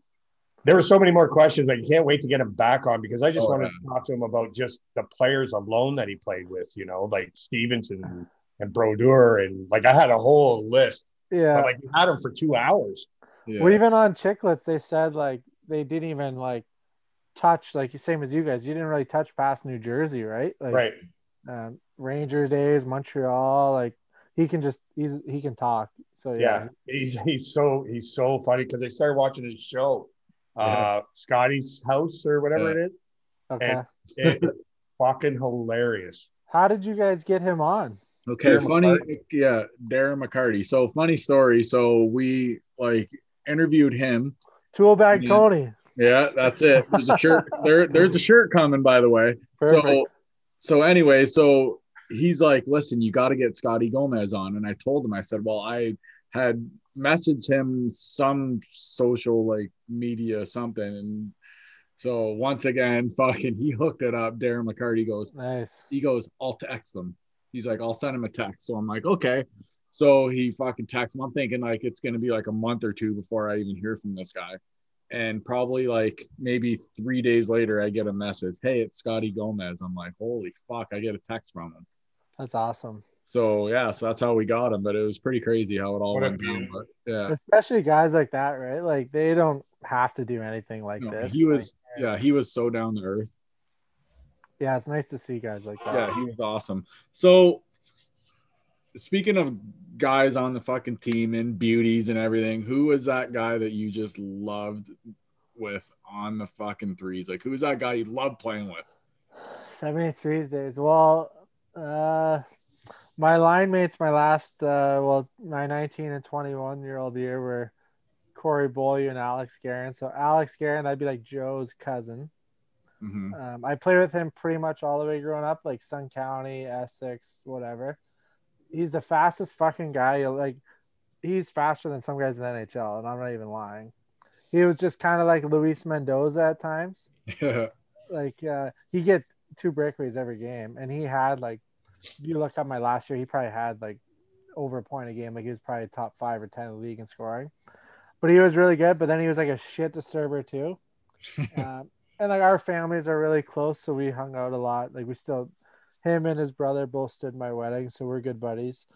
There were so many more questions. Like, you can't wait to get him back on because I just Oh, wanted yeah. to talk to him about just the players alone that he played with, you know, like Stevenson and Brodeur. And like, I had a whole list, Yeah. but like, we had him for two hours. Yeah. Well, even on Chicklets, they said like they didn't even like touch like same as you guys. You didn't really touch past New Jersey, right? Like, right. Um, Ranger days, Montreal. Like he can just he's he can talk. So Yeah. yeah. He's, he's so, he's so funny because I started watching his show, uh, Scotty's house or whatever Yeah. it is. Okay. And- It's fucking hilarious. How did you guys get him on? Okay, Darren funny. McCarty. Yeah, Darren McCarty. So funny story. So we like interviewed him. Tool bag Yeah. Tony. Yeah, that's it. There's a shirt. There, there's a shirt coming, by the way. Perfect. So, so anyway, so he's like, "Listen, you got to get Scotty Gomez on." And I told him, I said, "Well, I had messaged him some social like media something, and so once again, fucking, he hooked it up. Darren McCarty goes, nice. he goes, I'll text them. He's like, I'll send him a text. So I'm like, okay. So he fucking texts him. I'm thinking like it's gonna be like a month or two before I even hear from this guy. And probably like maybe three days later, I get a message. Hey, it's Scotty Gomez. I'm like, holy fuck! I get a text from him. That's awesome. So yeah, so that's how we got him. But it was pretty crazy how it all What went down. But yeah, Especially guys like that, right? Like they don't have to do anything like No, this. he Like, was yeah, he was so down to earth. yeah, it's nice to see guys like that. Yeah, he was awesome. So speaking of guys on the fucking team and beauties and everything, who was that guy that you just loved with on the fucking threes? Like who was that guy you loved playing with? 73's days. Well, uh, my line mates, my last, uh, well, my 19 and 21 year old year were Corey Beaulieu and Alex Guerin. So Alex Guerin, that'd be like Joe's cousin. hmm Um, I played with him pretty much all the way growing up, like Sun County, Essex, whatever. He's the fastest fucking guy. Like, he's faster than some guys in the NHL, and I'm not even lying. He was just kind of like Luis Mendoza at times like uh he get two breakaways every game and he had like you look at my last year he probably had like over a point a game. Like he was probably top five or ten in the league in scoring. But he was really good but then he was like a shit disturber too. Um, and like our families are really close so we hung out a lot. Like we still him and his brother both stood my wedding so we're good buddies.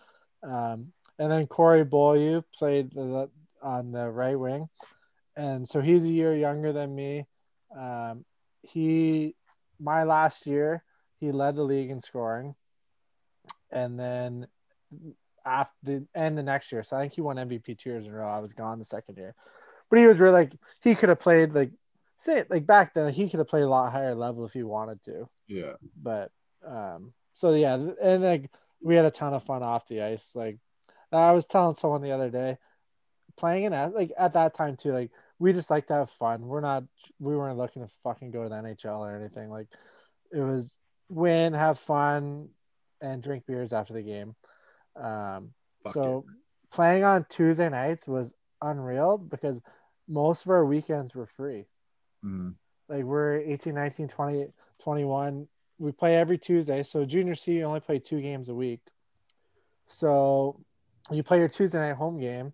Um and then corey Beaulieu played the, on the right wing. And so he's a year younger than me. Um, he, my last year, he led the league in scoring, and then after the end the next year, so I think he won MVP two years in a row. I was gone the second year, but he was really like he could have played like say like back then he could have played a lot higher level if he wanted to. Yeah. But um, so yeah, and like we had a ton of fun off the ice. Like I was telling someone the other day, playing in at like at that time too, like we just like to have fun. We're not we weren't looking to fucking go to the NHL or anything. Like it was win, have fun, and drink beers after the game. Um, so playing on Tuesday nights was unreal because most of our weekends were free. Mhm. Like we're 18, 19, 20, 21. We play every Tuesday. So junior C, you only play two games a week. So you play your Tuesday night home game.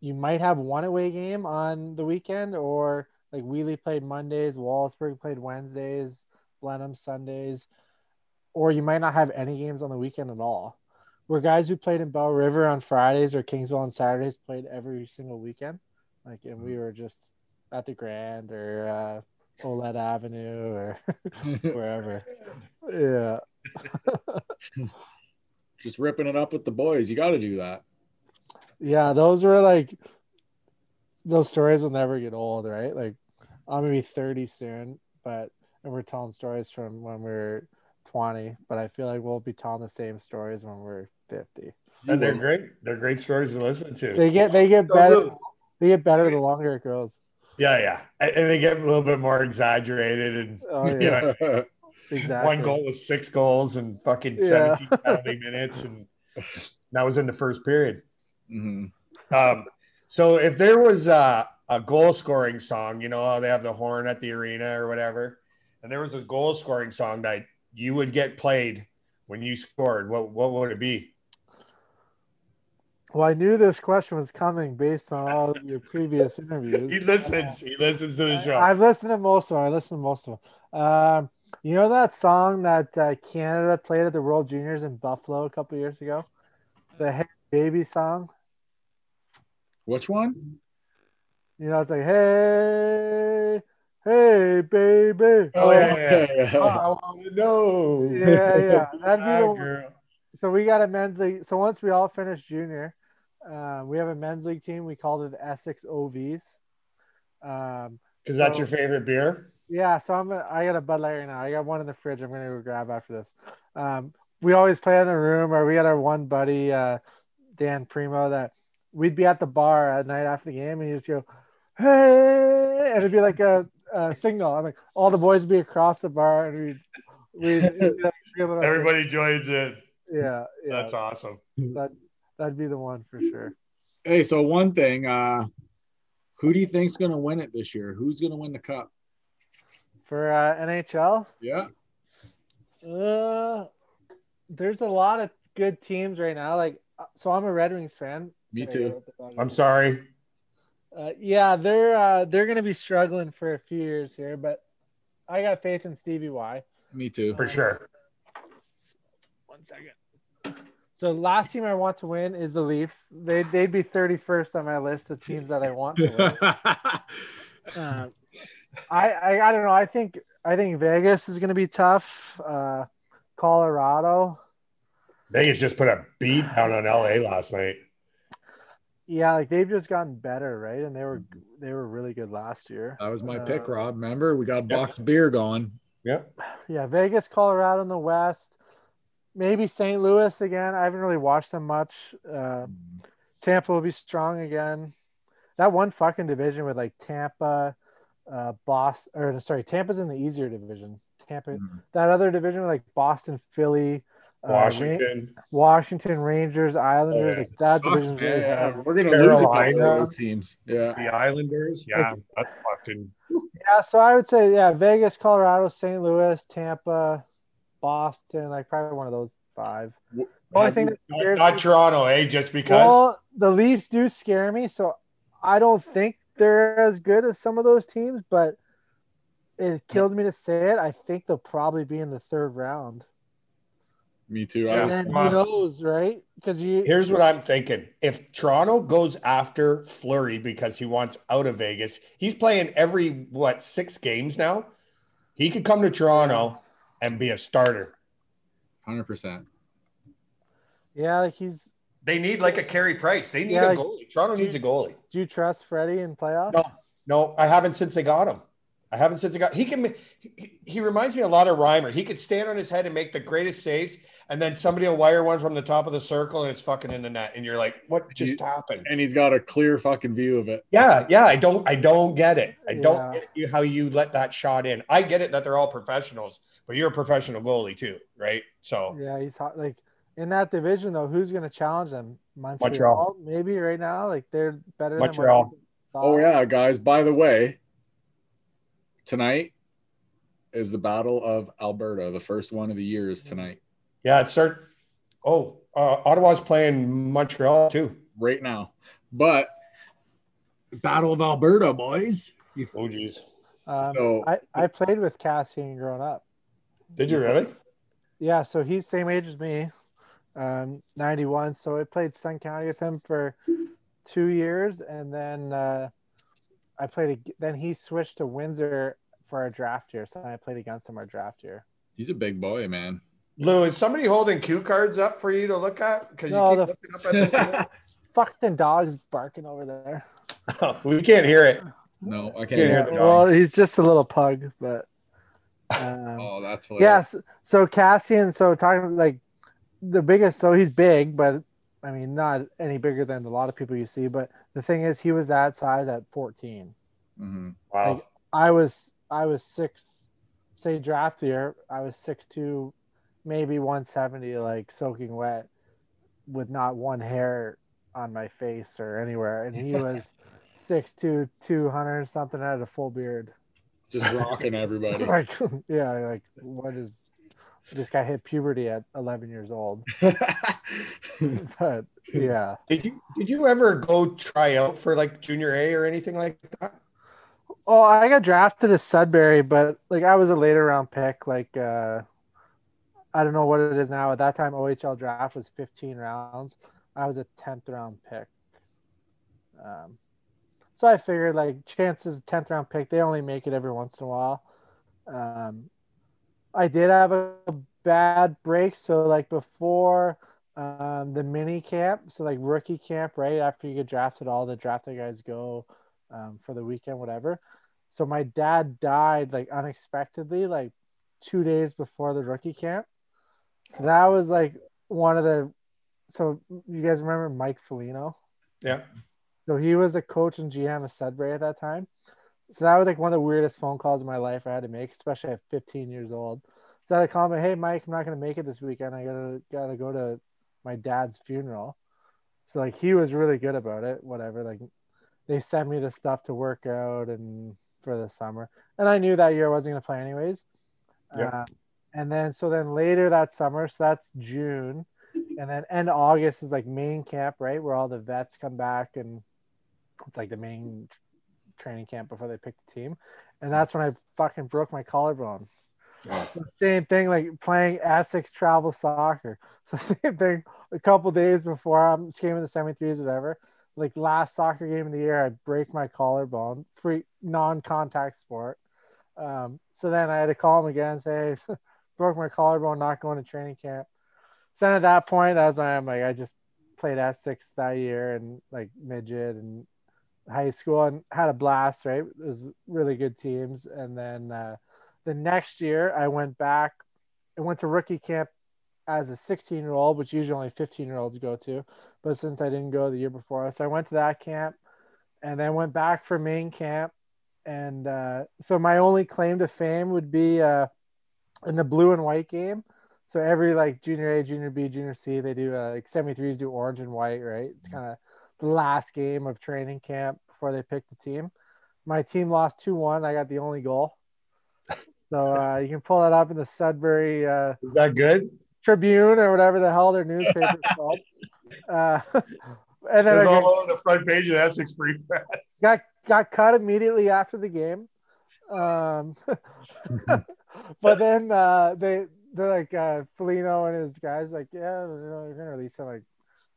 You might have one away game on the weekend, or like Wheatley played Mondays, Wallaceburg played Wednesdays, Blenheim Sundays, or you might not have any games on the weekend at all. Where guys who played in Belle River on Fridays or Kingsville on Saturdays played every single weekend. Like, and we were just at the Grand or uh, Ouellette Avenue or wherever. Yeah. Just ripping it up with the boys. You got to do that. Yeah, those were like those stories will never get old, right? Like I'm gonna be 30 soon, but and we're telling stories from when we are 20, but I feel like we'll be telling the same stories when we're 50. And they're great. They're great stories to listen to. They get they get So better. good. They get better the longer it goes. Yeah, yeah. And and they get a little bit more exaggerated and Oh you know, exactly. one goal was six goals and fucking Yeah. 17 penalty minutes and that was in the first period. Mhm. Um, so if there was a, a goal scoring song, you know they have the horn at the arena or whatever, and there was a goal scoring song that you would get played when you scored, what what would it be? Well, I knew this question was coming based on all of your previous interviews. He interviews. listens. He listens to the show. I, have listened to most of them. I listened to most of them. Um, you know that song that uh, Canada played at the World Juniors in Buffalo a couple years ago, the Hey Baby song. Which one? You know, it's like Hey, Hey Baby. Oh, yeah, yeah. yeah. I want to know. Yeah, yeah. That'd be the one. So we got a men's league. So once we all finished junior, uh, we have a men's league team. We called it the Essex OVs. Um, Because that's So- your favorite beer. Yeah, so I'm gonna, got a Bud Light right now. I got one in the fridge. I'm gonna go grab after this. Um, we always play in the room, or we had our one buddy, uh, Dan Primo, that we'd be at the bar at night after the game, and you just go, "Hey!" and it'd be like a, a signal. I'm like, all the boys be across the bar, and we'd, we'd Everybody joins in. yeah, yeah, That's awesome. that that'd be the one for sure. Hey, so one thing, uh, who do you think's gonna win it this year? Who's gonna win the cup? For uh, NHL, Yeah. Uh, there's a lot of good teams right now. Like, uh, so I'm a Red Wings fan. Me too. wrote the dog I'm sorry. Uh, yeah, they're uh, they're gonna be struggling for a few years here, but I got faith in Stevie Y. Me too. For sure. One second. So last team I want to win is the Leafs. They they'd be 31st on my list of teams that I want to win. Uh, I, I I don't know. I think I think Vegas is gonna be tough. Uh, Colorado. Vegas just put a beat down on LA last night. Yeah, like they've just gotten better, right? And they were they were really good last year. that was my Uh, pick, Rob. Remember, we got a box of beer going. Yep. Yeah, Vegas, Colorado in the West. Maybe St. Louis again. I haven't really watched them much. Uh, Tampa will be strong again. That one fucking division with like Tampa, uh, Boston, or sorry, Tampa's in the easier division. Tampa, Mhm. that other division with like Boston, Philly, uh, Ra- Washington. Washington, Rangers, Islanders. yeah. Like that Sucks, division's really. Yeah, we're gonna lose a couple Carolina. of those teams. Yeah. The Islanders. Yeah, that's fucking. Yeah, so I would say yeah, Vegas, Colorado, St. Louis, Tampa, Boston, like probably one of those five. The only thing that Not, scares not Toronto, eh? Just because. Well, the Leafs do scare me, so I don't think they're as good as some of those teams, but it kills me to say it. I think they'll probably be in the third round. Me too. Yeah. And I, then who knows, right? Because you Here's what I'm thinking. If Toronto goes after Fleury because he wants out of Vegas, he's playing every what six games now. He could come to Toronto and be a starter. hundred percent. yeah, like he's They need like a Carey Price. They need Yeah, a goalie. Toronto needs a goalie. do you trust Freddie in playoffs? No, no, I haven't since they got him. I haven't since they got. He can. He, he reminds me a lot of Reimer. He could stand on his head and make the greatest saves, and then somebody will wire one from the top of the circle and it's fucking in the net, and you're like, "What just happened?" And he's got a clear fucking view of it. Yeah, yeah. I don't. I don't get it. I don't Yeah. get you how you let that shot in. I get it that they're all professionals, but you're a professional goalie too, right? So Yeah, he's hot. Like in that division though, who's going to challenge them? Montreal, Montreal. maybe right now. Like they're better Montreal. than what people thought. Oh yeah, guys. By the way, tonight is the Battle of Alberta. The first one of the year is tonight, yeah, it start. Oh, uh, Ottawa's playing Montreal too. right now. But Battle of Alberta, boys. Oh, geez. Um, So- I I played with Kassian growing up. Did you really? Yeah, so he's same age as me, um, 91. So I played Sun County with him for two years, and then uh, I played. ag- Then he switched to Windsor for our draft year, so I played against him our draft year. He's a big boy, man. Lou, is somebody holding cue cards up for you to look at? Because you No, keep the- looking up at the ceiling. Fucking dogs barking over there. we can't hear it. No, I can't Yeah, hear Yeah, the dog. well, he's just a little pug, but um, Oh, that's hilarious. yes. So Kassian, so talking like the biggest, so he's big, but I mean not any bigger than a lot of people you see. But the thing is, he was that size at 14. hmm Wow. Like, I was I was six, say draft year, I was six two, maybe 170, like soaking wet, with not one hair on my face or anywhere, and he was. Six two, two hundred something, had a full beard. Just rocking everybody. like yeah like what is this guy hit puberty at 11 years old. But yeah. Did you did you ever go try out for like junior A or anything like that? oh i got drafted to sudbury but like i was a later round pick like uh i don't know what it is now. At that time ohl draft was 15 rounds. I was a 10th round pick. Um so i figured like chances 10th round pick they only make it every once in a while. Um i did have a bad break so like before um the mini camp so like rookie camp right after you get drafted all the drafted guys go um, for the weekend whatever so my dad died like unexpectedly like two days before the rookie camp so that was like one of the so you guys remember mike Foligno? Yeah. so he was the coach and gm of sudbury at that time so that was like one of the weirdest phone calls in my life i had to make especially at 15 years old. So i had call him hey mike i'm not going to make it this weekend. I gotta gotta go to my dad's funeral. So like he was really good about it whatever like they sent me the stuff to work out and for the summer. And i knew that year i wasn't going to play anyways. Yeah. uh, and then so then later that summer so that's june and then end august is like main camp right where all the vets come back and it's like the main training camp before they pick the team and that's when i fucking broke my collarbone so same thing like playing Essex travel soccer. So same thing a couple days before I'm skating the semi threes, whatever. Like last soccer game of the year, I break my collarbone, free non-contact sport. Um, so then I had to call him again and say, hey, broke my collarbone, not going to training camp. So then at that point, as I'm like, I just played Essex that year and like midget and high school and had a blast, right? It was really good teams. And then uh, the next year I went back and went to rookie camp as a 16 year old, which usually only 15 year olds go to. But since I didn't go the year before, so I went to that camp and then went back for main camp. And uh, so my only claim to fame would be uh, in the blue and white game. So every like junior A, junior B, junior C, they do uh, like semi threes do orange and white, right? It's kind of last game of training camp before they pick the team. My team lost 2 1. I got the only goal. So uh, you can pull that up in the Sudbury uh, Is that good? Tribune or whatever the hell their newspaper is called. Uh, and then It's all over the front page of the Essex Free Press. got got cut immediately after the game. Um, but then uh, they they're like uh Foligno and his guys like, yeah, you know, you're gonna release him. Like, "Hey,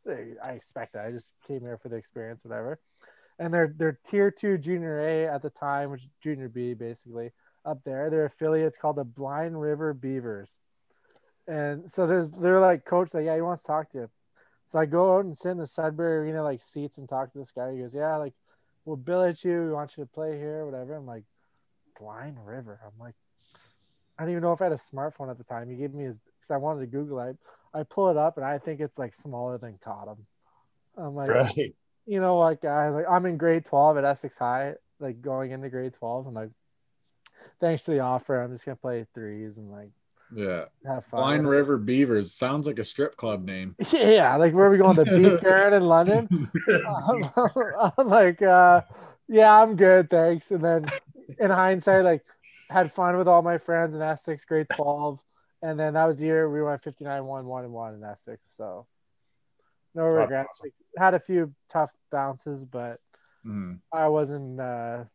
I expect that. I just came here for the experience, whatever. And they're they're tier two junior A at the time, which junior B basically up there. Their affiliate's called the Blind River Beavers. And so there's they're like coach like, yeah, he wants to talk to you. So I go out and sit in the Sudbury Arena like seats and talk to this guy. He goes, Yeah, like we'll bill at you, we want you to play here, whatever. I'm like, Blind River. I'm like, I don't even know if I had a smartphone at the time. He gave me his because I wanted to Google it. I pull it up and I think it's like smaller than Cottam. I'm like, Right. you know what, guys? Like I'm in grade 12 at Essex High, like going into grade 12. I'm like, thanks to the offer, I'm just gonna play threes and like Yeah. have fun. Blind River Beavers sounds like a strip club name. Yeah, like where are we going? to beach garden in London? I'm, I'm like, uh, yeah, I'm good, thanks. And then in hindsight, like had fun with all my friends in Essex, grade 12. And then that was the year we went 59 1 1 and 1 in Essex. So no regrets. Like, had a few tough bounces, but Mhm. I wasn't uh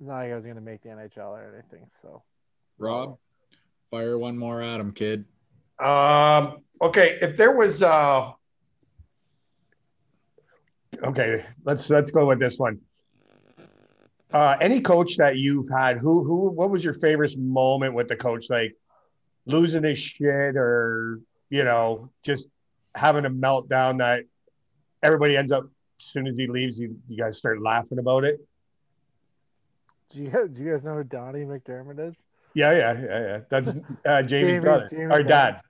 not like I was gonna make the NHL or anything. So Rob, fire one more at him, kid. Um, okay, if there was uh okay, let's let's go with this one. Uh any coach that you've had, who who what was your favorite moment with the coach? Like losing his shit or you know, just having a meltdown that everybody ends up as soon as he leaves, you, you guys start laughing about it. do you guys, do you guys know who Donnie McDermott is? Yeah, yeah, yeah, yeah. That's uh, Jamie's, Jamie's- brother, Jamie's our dad. dad.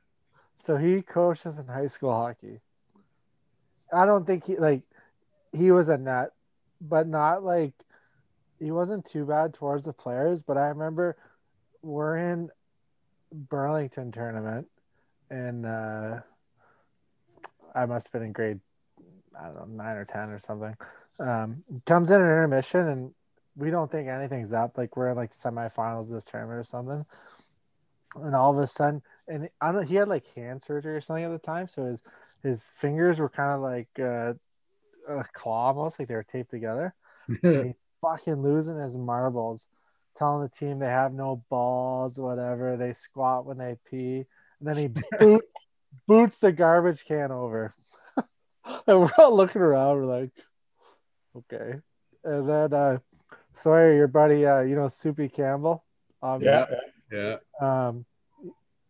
So he coaches in high school hockey. I don't think he like he was a nut, but not like he wasn't too bad towards the players. But I remember we're in Burlington tournament, and uh, I must have been in grade I don't know nine or ten or something. Um, comes in an intermission, and we don't think anything's up. Like we're in like semifinals this tournament or something, and all of a sudden and I don't. He had like hand surgery or something at the time, so his his fingers were kind of like uh, a claw, almost like they were taped together. And he's fucking losing his marbles, telling the team they have no balls, whatever. They squat when they pee, and then he boot, boots the garbage can over. and we're all looking around. We're like, okay. And then uh, Sawyer, your buddy, uh, you know Soupy Campbell. Um, Yeah. yeah. um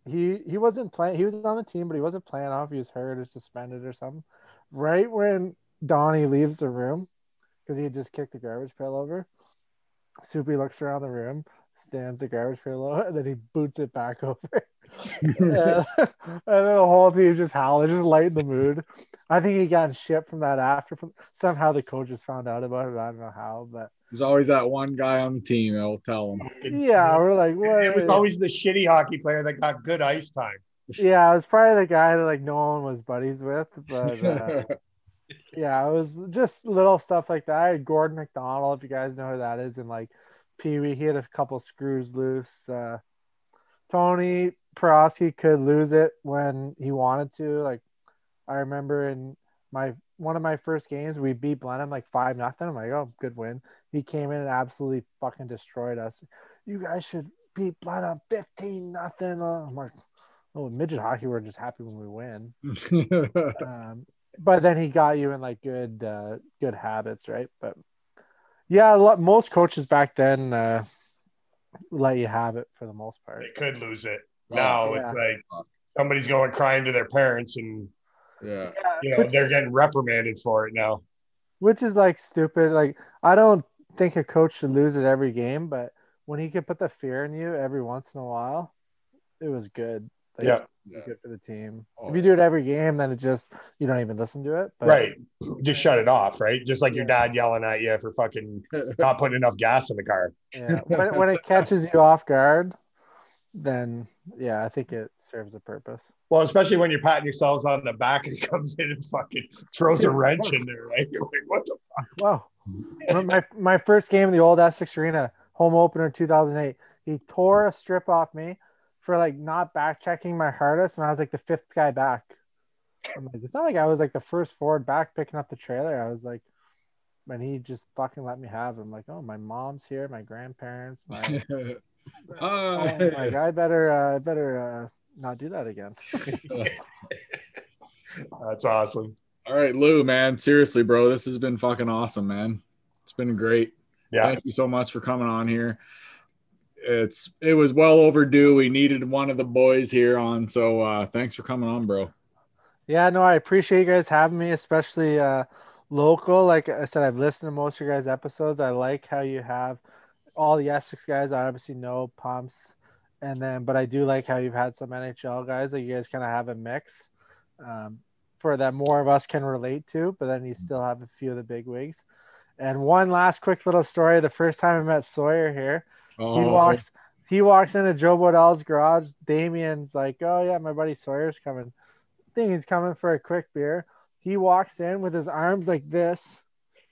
he he wasn't playing he was on the team but he wasn't playing off he was hurt or suspended or something right when donnie leaves the room because he had just kicked the garbage pail over soupy looks around the room stands the garbage pail over and then he boots it back over. And, and then the whole team just howling just lighten the mood. I think he got shit from that after from somehow the coaches found out about it. I don't know how but There's always that one guy on the team that will tell him. yeah we're like what It was always the shitty hockey player that got good ice time. Yeah, it was probably the guy that like no one was buddies with, but uh, yeah, it was just little stuff like that. I had Gordon McDonald, if you guys know who that is, and like Pee Wee, he had a couple screws loose. Uh, Tony Prosky could lose it when he wanted to. Like I remember in my one of my first games, we beat Blenheim like five nothing. I'm like, oh, good win. He came in and absolutely fucking destroyed us. You guys should beat Blenheim fifteen nothing. I'm like, oh, midget hockey, we're just happy when we win. Um, but then he got you in like good uh, good habits, right? But yeah, a lot, most coaches back then uh, let you have it for the most part. They could lose it. Now Oh, it's like somebody's going crying to their parents and yeah. you know which, they're getting reprimanded for it now. which is like stupid. Like I don't think a coach should lose it every game, but when he could put the fear in you every once in a while, it was good. Like, Yeah. Yeah. good for the team. Oh, if you do it every game, then it just you don't even listen to it. But right. Just shut it off, right? Just like your dad yelling at you for fucking not putting enough gas in the car. yeah, when, when it catches you off guard, then yeah, I think it serves a purpose. Well, especially when you're patting yourselves on the back and he comes in and fucking throws a wrench in there, right? You're like, what the fuck? Wow. my my first game in the old Essex Arena, home opener 2008. He tore a strip off me for like not back checking my hardest, and I was like the fifth guy back. I'm like, it's not like I was like the first forward back picking up the trailer. I was like, and he just fucking let me have it. I'm like, oh, my mom's here, my grandparents, my. Ah, I'm like, I better, uh, I better uh, not do that again. That's awesome. All right, Lou, man. Seriously, bro, this has been fucking awesome, man. It's been great. Yeah. Thank you so much for coming on here. It's it was well overdue. We needed one of the boys here on, so uh thanks for coming on, bro. Yeah, no, I appreciate you guys having me, especially uh local. Like I said, I've listened to most of your guys' episodes. I like how you have all the Essex guys. I obviously know pumps, and then but I do like how you've had some NHL guys. Like you guys kind of have a mix. Um, for that more of us can relate to, but then you still have a few of the big wigs. And one last quick little story. The first time I met Sawyer here, Oh, he walks he walks into Joe Bodell's garage. Damien's like, Oh yeah, my buddy Sawyer's coming. I think he's coming for a quick beer. He walks in with his arms like this.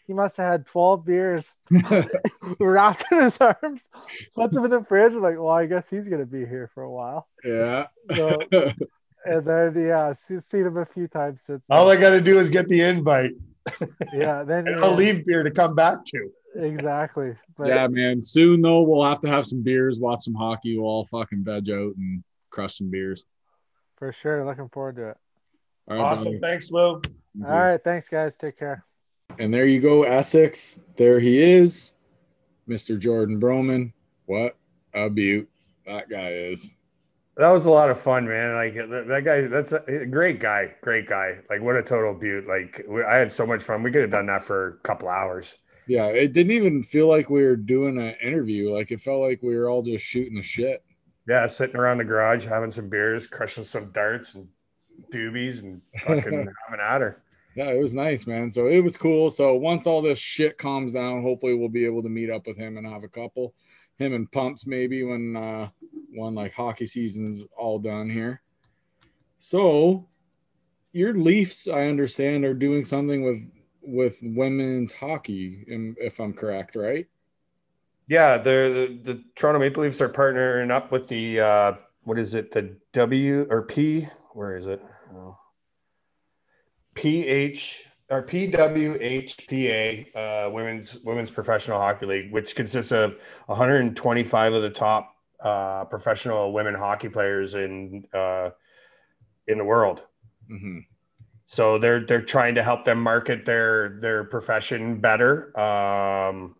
He must have had 12 beers wrapped in his arms, puts them in the fridge. Like, well, I guess he's gonna be here for a while. yeah. So, and then yeah, seen him a few times since. All then. I got to do is get the invite, yeah, then and yeah, I'll uh, leave beer to come back to. Exactly. But yeah, man. Soon though, we'll have to have some beers, watch some hockey, we'll all fucking veg out and crush some beers. for sure, looking forward to it. All right, Awesome. brother. Thanks, Lou. Thank you. All right, thanks guys. Take care. And there you go, Essex. There he is, Mr. Jordan Broman. What a beaut that guy is. That was a lot of fun, man. Like that, that guy, that's a, a great guy. Great guy. Like what a total beaut. Like we, I had so much fun. We could have done that for a couple hours. Yeah, it didn't even feel like we were doing an interview. Like it felt like we were all just shooting the shit. Yeah, sitting around the garage, having some beers, crushing some darts and doobies, and fucking having at her. Yeah, it was nice, man. So it was cool. So once all this shit calms down, hopefully we'll be able to meet up with him and have a couple. Him and Pumps maybe when uh when like hockey season's all done here. So your Leafs, I understand, are doing something with with women's hockey, if I'm correct, right? Yeah, the, the the Toronto Maple Leafs are partnering up with the uh what is it? The W or P? Where is it? Oh. PH or PWHPA, uh, women's women's professional hockey league, which consists of 125 of the top uh, professional women hockey players in uh, in the world. Mm-hmm. So they're they're trying to help them market their their profession better. Um,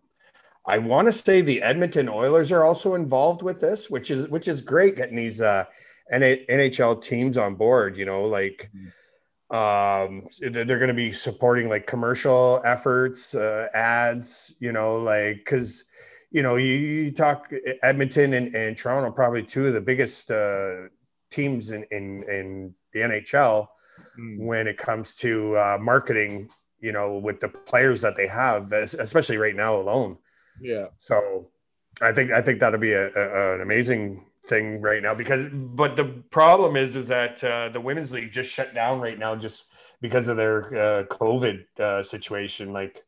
I want to say the Edmonton Oilers are also involved with this, which is which is great getting these uh, NHL teams on board. You know, like um, they're going to be supporting like commercial efforts, uh, ads. You know, like because you know you, you talk Edmonton and, and Toronto, probably two of the biggest uh, teams in, in in the NHL Mm. when it comes to uh, marketing, you know, with the players that they have, especially right now alone. Yeah. So I think I think that'll be a, a, an amazing thing right now because but the problem is is that uh, the women's league just shut down right now just because of their uh, COVID uh, situation. Like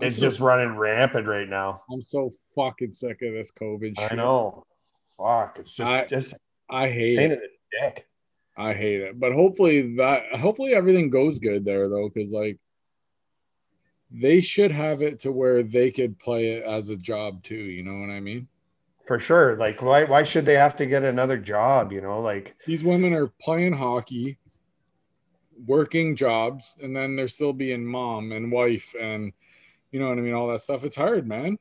I'm it's so- just running rampant right now. I'm so fucking sick of this COVID shit. I know. Fuck. It's just I- just I hate pain it. dick. I hate it. But hopefully that hopefully everything goes good there though, because like they should have it to where they could play it as a job too. You know what I mean? For sure. Like why why should they have to get another job? You know, like These women are playing hockey, working jobs, and then they're still being mom and wife and you know what I mean, all that stuff. It's hard, man.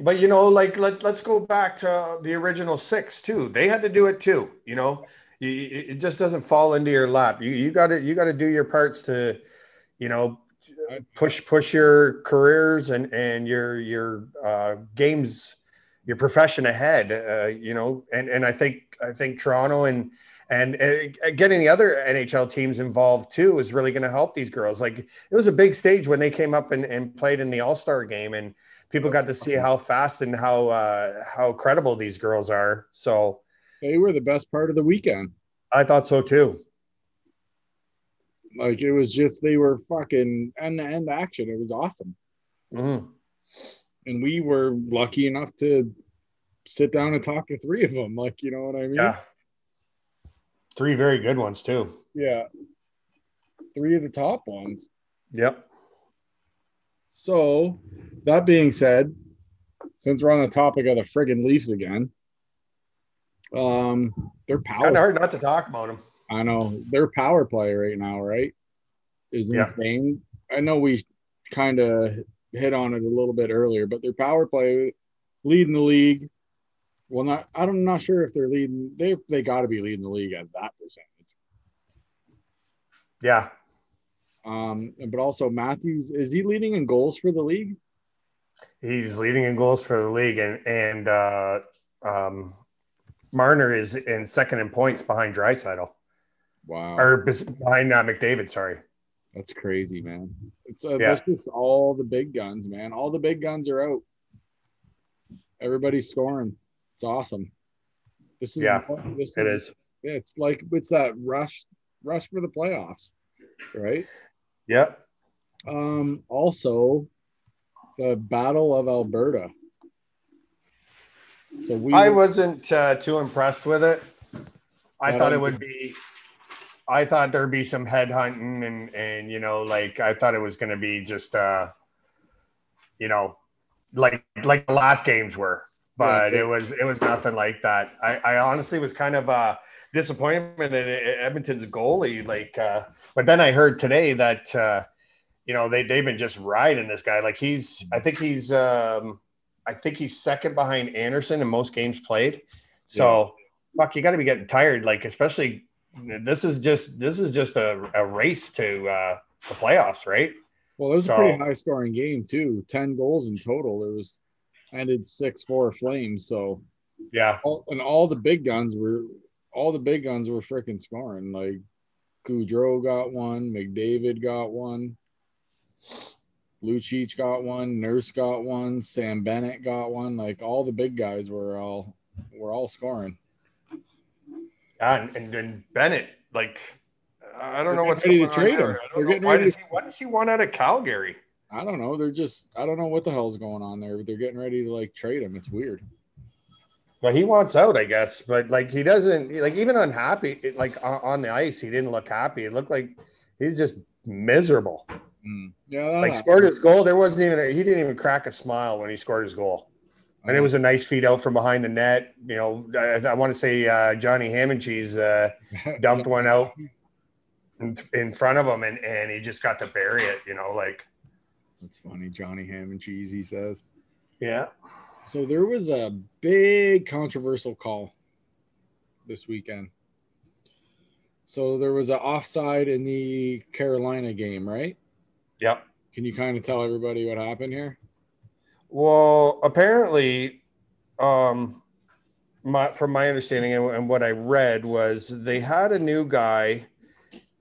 But you know, like let let's go back to the original six too. They had to do it too. You know, You- it just doesn't fall into your lap. You you got to you got to do your parts to, you know, push push your careers and and your your uh, games, your profession ahead. Uh, you know, and and I think I think Toronto and and uh, getting the other NHL teams involved too is really going to help these girls. Like it was a big stage when they came up and, and played in the All Star game, and people got to see how fast and how uh, how credible these girls are. So They were the best part of the weekend. I thought so too. Like it was just they were fucking end to end action. It was awesome. Mhm. And we were lucky enough to sit down and talk to three of them. Like, you know what I mean? Yeah, three very good ones too. Yeah. Three of the top ones. Yep. So, that being said, since we're on the topic of the friggin' Leafs again, Um, their power. Kind of hard not to talk about them. I know their power play right now, right? Is Yeah. insane. I know we kind of hit on it a little bit earlier, but their power play leading the league. Well, not I'm not sure if they're leading. They they got to be leading the league at that percentage. Yeah, Um, but also Matthews is he leading in goals for the league? he's leading in goals for the league, and and uh, um, Marner is in second in points behind Draisaitl Wow, or behind uh, McDavid. Sorry. that's crazy, man. It's uh, Yeah. that's just all the big guns, man. All the big guns are out. Everybody's scoring. It's awesome. This is Yeah, this It is. Yeah, it's like it's that rush rush for the playoffs, right? Yep. Um, also the Battle of Alberta. So we I wasn't uh, too impressed with it. I I thought it would be. I thought there'd be some head hunting and and you know like I thought it was going to be just uh, you know, like like the last games were, but Yeah, it was it was nothing like that. I, I honestly was kind of a disappointment in Edmonton's goalie. Like, uh, but then I heard today that uh, you know they they've been just riding this guy. Like he's I think he's um, I think he's second behind Anderson in most games played. So fuck, you got to be getting tired. Like especially this is just this is just a, a race to uh, the playoffs, right? well, it was so- a pretty high scoring game too. Ten goals in total. It was ended six four Flames. So Yeah, all, and all the big guns were all the big guns were freaking scoring. Like Gaudreau got one, McDavid got one, Lucic got one, Nurse got one, Sam Bennett got one. Like all the big guys were all were all scoring. yeah, and, and, and Bennett like. I don't They're know what's getting going ready to on trade there. him. I don't know. getting Why does to- he why does he want out of Calgary? I don't know. They're just I don't know what the hell's going on there. But they're getting ready to like trade him. It's weird. Well, he wants out, I guess, but like he doesn't like even unhappy. it- Like on, on the ice, he didn't look happy. It looked like he's just miserable. Yeah, that Like scored his goal, there wasn't even a, he didn't even crack a smile when he scored his goal, and it was a nice feed out from behind the net. You know, I, I want to say uh, Johnny Ham and Cheese uh, dumped one out in, in front of him, and and he just got to bury it. You know, like That's funny. Johnny Ham and cheese. He says. yeah, So there was a big controversial call this weekend. So there was an offside in the Carolina game, right? Yep. Can you kind of tell everybody what happened here? Well, apparently, um, my from my understanding and, and what I read was they had a new guy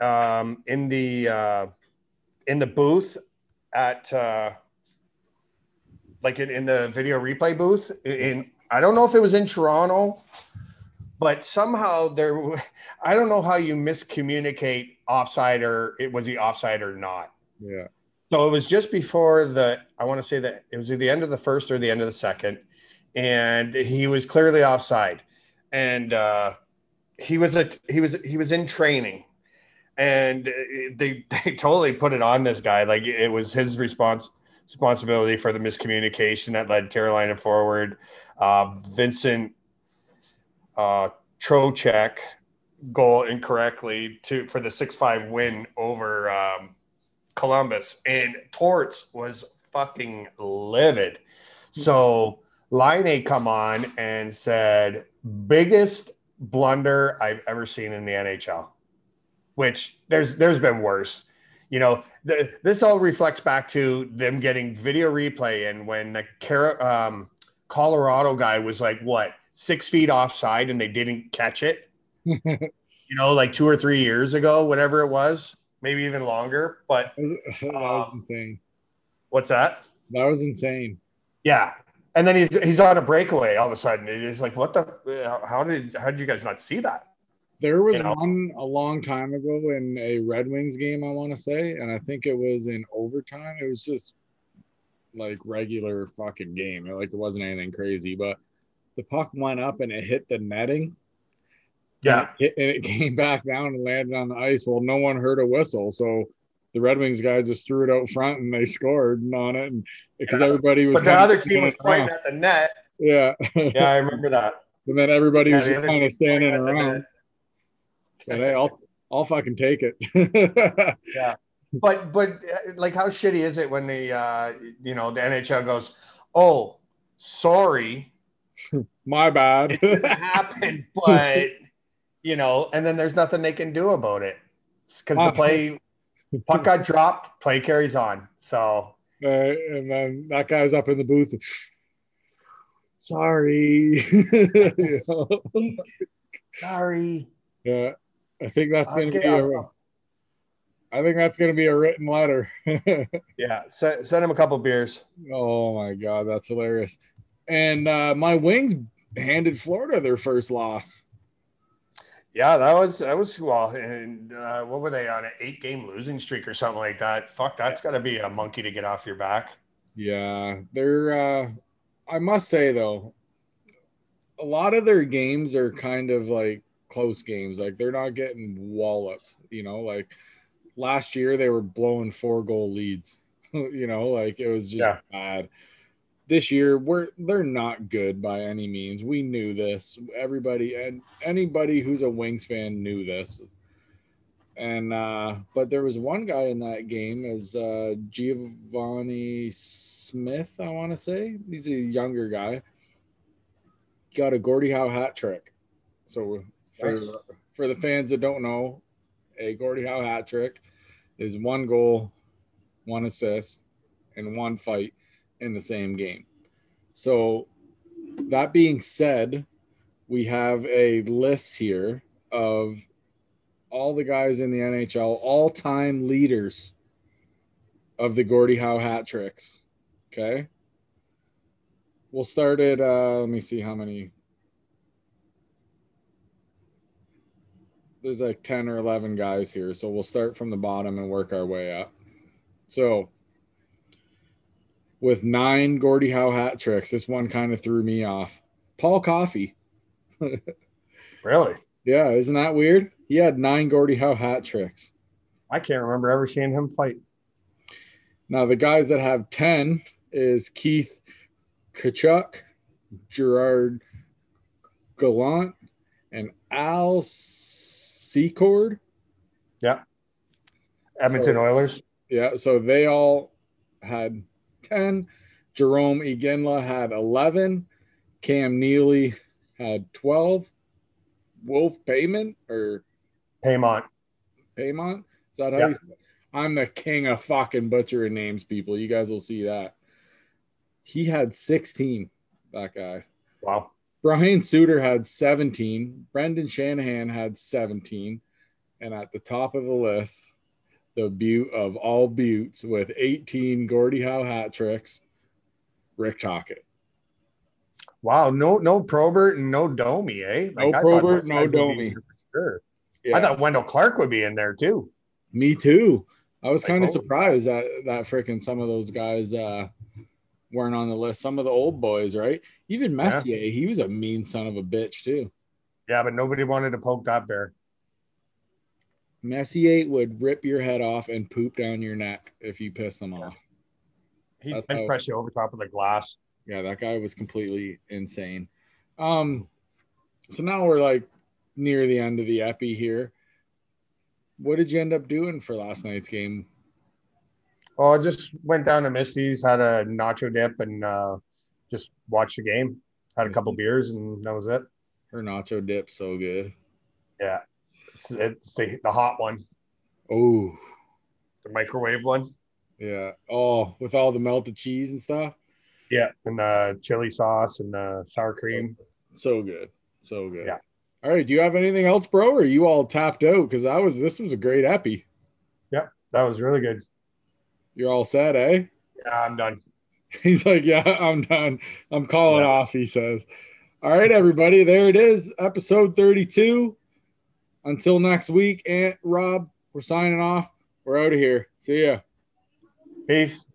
um, in the uh, in the booth at uh, like in, in the video replay booth in I don't know if it was in Toronto, but somehow there I don't know how you miscommunicate offside or it was he offside or not. Yeah. So it was just before the, I want to say that it was at the end of the first or the end of the second, and he was clearly offside, and uh, he was a he was he was in training, and they they totally put it on this guy like it was his response responsibility for the miscommunication that led Carolina forward. Uh, Vincent uh, Trocheck goal incorrectly to for the six five win over. Um, Columbus, and Torts was fucking livid. So Line come on and said, biggest blunder I've ever seen in the NHL. Which there's there's been worse. You know, the, this all reflects back to them getting video replay and when the um, Colorado guy was like what six feet offside and they didn't catch it. you know, like two or three years ago, whatever it was, maybe even longer. But that was Um, insane. what's that? That was insane. Yeah. And then he's, he's on a breakaway all of a sudden. It's like, what the, how did, how did you guys not see that? There was You know? one a long time ago in a Red Wings game, I want to say, and I think it was in overtime. It was just like regular fucking game. Like it wasn't anything crazy, but the puck went up and it hit the netting. Yeah. And it, and it came back down and landed on the ice. Well, no one heard a whistle, so the Red Wings guy just threw it out front and they scored on it, and because Yeah. everybody was. But the other team was pointing at the net. Yeah. Yeah, I remember that. And then everybody Yeah, was the just kind of standing point, I think around. But hey, I'll I'll fucking take it. Yeah. But but uh, like, how shitty is it when the uh, you know the NHL goes, "Oh, sorry, My bad. it didn't happen," but you know, and then there's nothing they can do about it because the play puck got dropped, play carries on. So Uh, and then that guy's up in the booth. Sorry. You know? sorry. yeah, I think that's gonna be a. I think that's gonna be a written letter. yeah, send, send him a couple beers. oh my god, that's hilarious. And uh, my Wings handed Florida their first loss. Yeah, that was that was well. And uh, what were they on an eight game losing streak or something like that? Fuck, that's got to be a monkey to get off your back. Yeah, they're. Uh, I must say though, a lot of their games are kind of like close games. Like they're not getting walloped. You know, like last year they were blowing four goal leads. you know, like it was just Yeah. bad. This year we're they're not good by any means. We knew this. Everybody and anybody who's a Wings fan knew this. And uh but there was one guy in that game as uh Givani Smith, I want to say. He's a younger guy. Got a Gordie Howe hat trick. So for Nice. for the fans that don't know, a Gordie Howe hat trick is one goal, one assist, and one fight in the same game. So that being said, we have a list here of all the guys in the NHL, all-time leaders of the Gordie Howe hat tricks. Okay. We'll start at uh let me see how many. There's like 10 or 11 guys here, so we'll start from the bottom and work our way up. So with nine Gordie Howe hat tricks, this one kind of threw me off. Paul Coffey. Really? Yeah, isn't that weird? He had nine Gordie Howe hat tricks. I can't remember ever seeing him fight. Now the guys that have 10 is Keith Tkachuk, Gerard Gallant, and Al Secord. Yeah. Edmonton So- Oilers. Yeah, so they all had 10. Jarome Iginla had 11. Cam Neely had 12. Wolf Payment or Paymont. Paymont? Is that how Yeah. you say it? I'm the king of fucking butchering names, people. You guys will see that. He had 16, that guy. Wow. Brian Sutter had 17. Brendan Shanahan had 17. And at the top of the list, the butte of all buttes with 18 Gordie Howe hat tricks, Rick Tocchet. Wow. No, no Probert and no Domi, eh? No I thought Probert, no guys would be Domi. in there for Sure. Yeah, I thought Wendel Clark would be in there too. me too. I was Like, kind of surprised that that freaking some of those guys uh, weren't on the list. Some of the old boys, right? Even Messier, he was a mean son of a bitch too. Yeah, but nobody wanted to poke that bear. Messier would rip your head off and poop down your neck if you pissed him off. He That's bench pressed you over top of the glass. Yeah, that guy was completely insane. Um, so now we're like near the end of the epi here. What did you end up doing for last night's game? Oh, I just went down to Misty's, had a nacho dip, and uh, just watched the game. Had a couple beers, and that was it. Her nacho dip so good. Yeah, it's, it's the, the hot one, Oh, the microwave one. yeah. Oh, with all the melted cheese and stuff. Yeah, and the chili sauce and the sour cream. So good. So good. Yeah. All right. Do you have anything else, bro? Or are you all tapped out? Because I was this was a great epi. Yeah, that was really good. You're all set, eh? Yeah, I'm done. He's like, Yeah, I'm done. I'm calling Yeah. off, he says. All right, everybody. There it is. Episode 32. Until next week, Aunt Rob, we're signing off. We're out of here. See ya. Peace.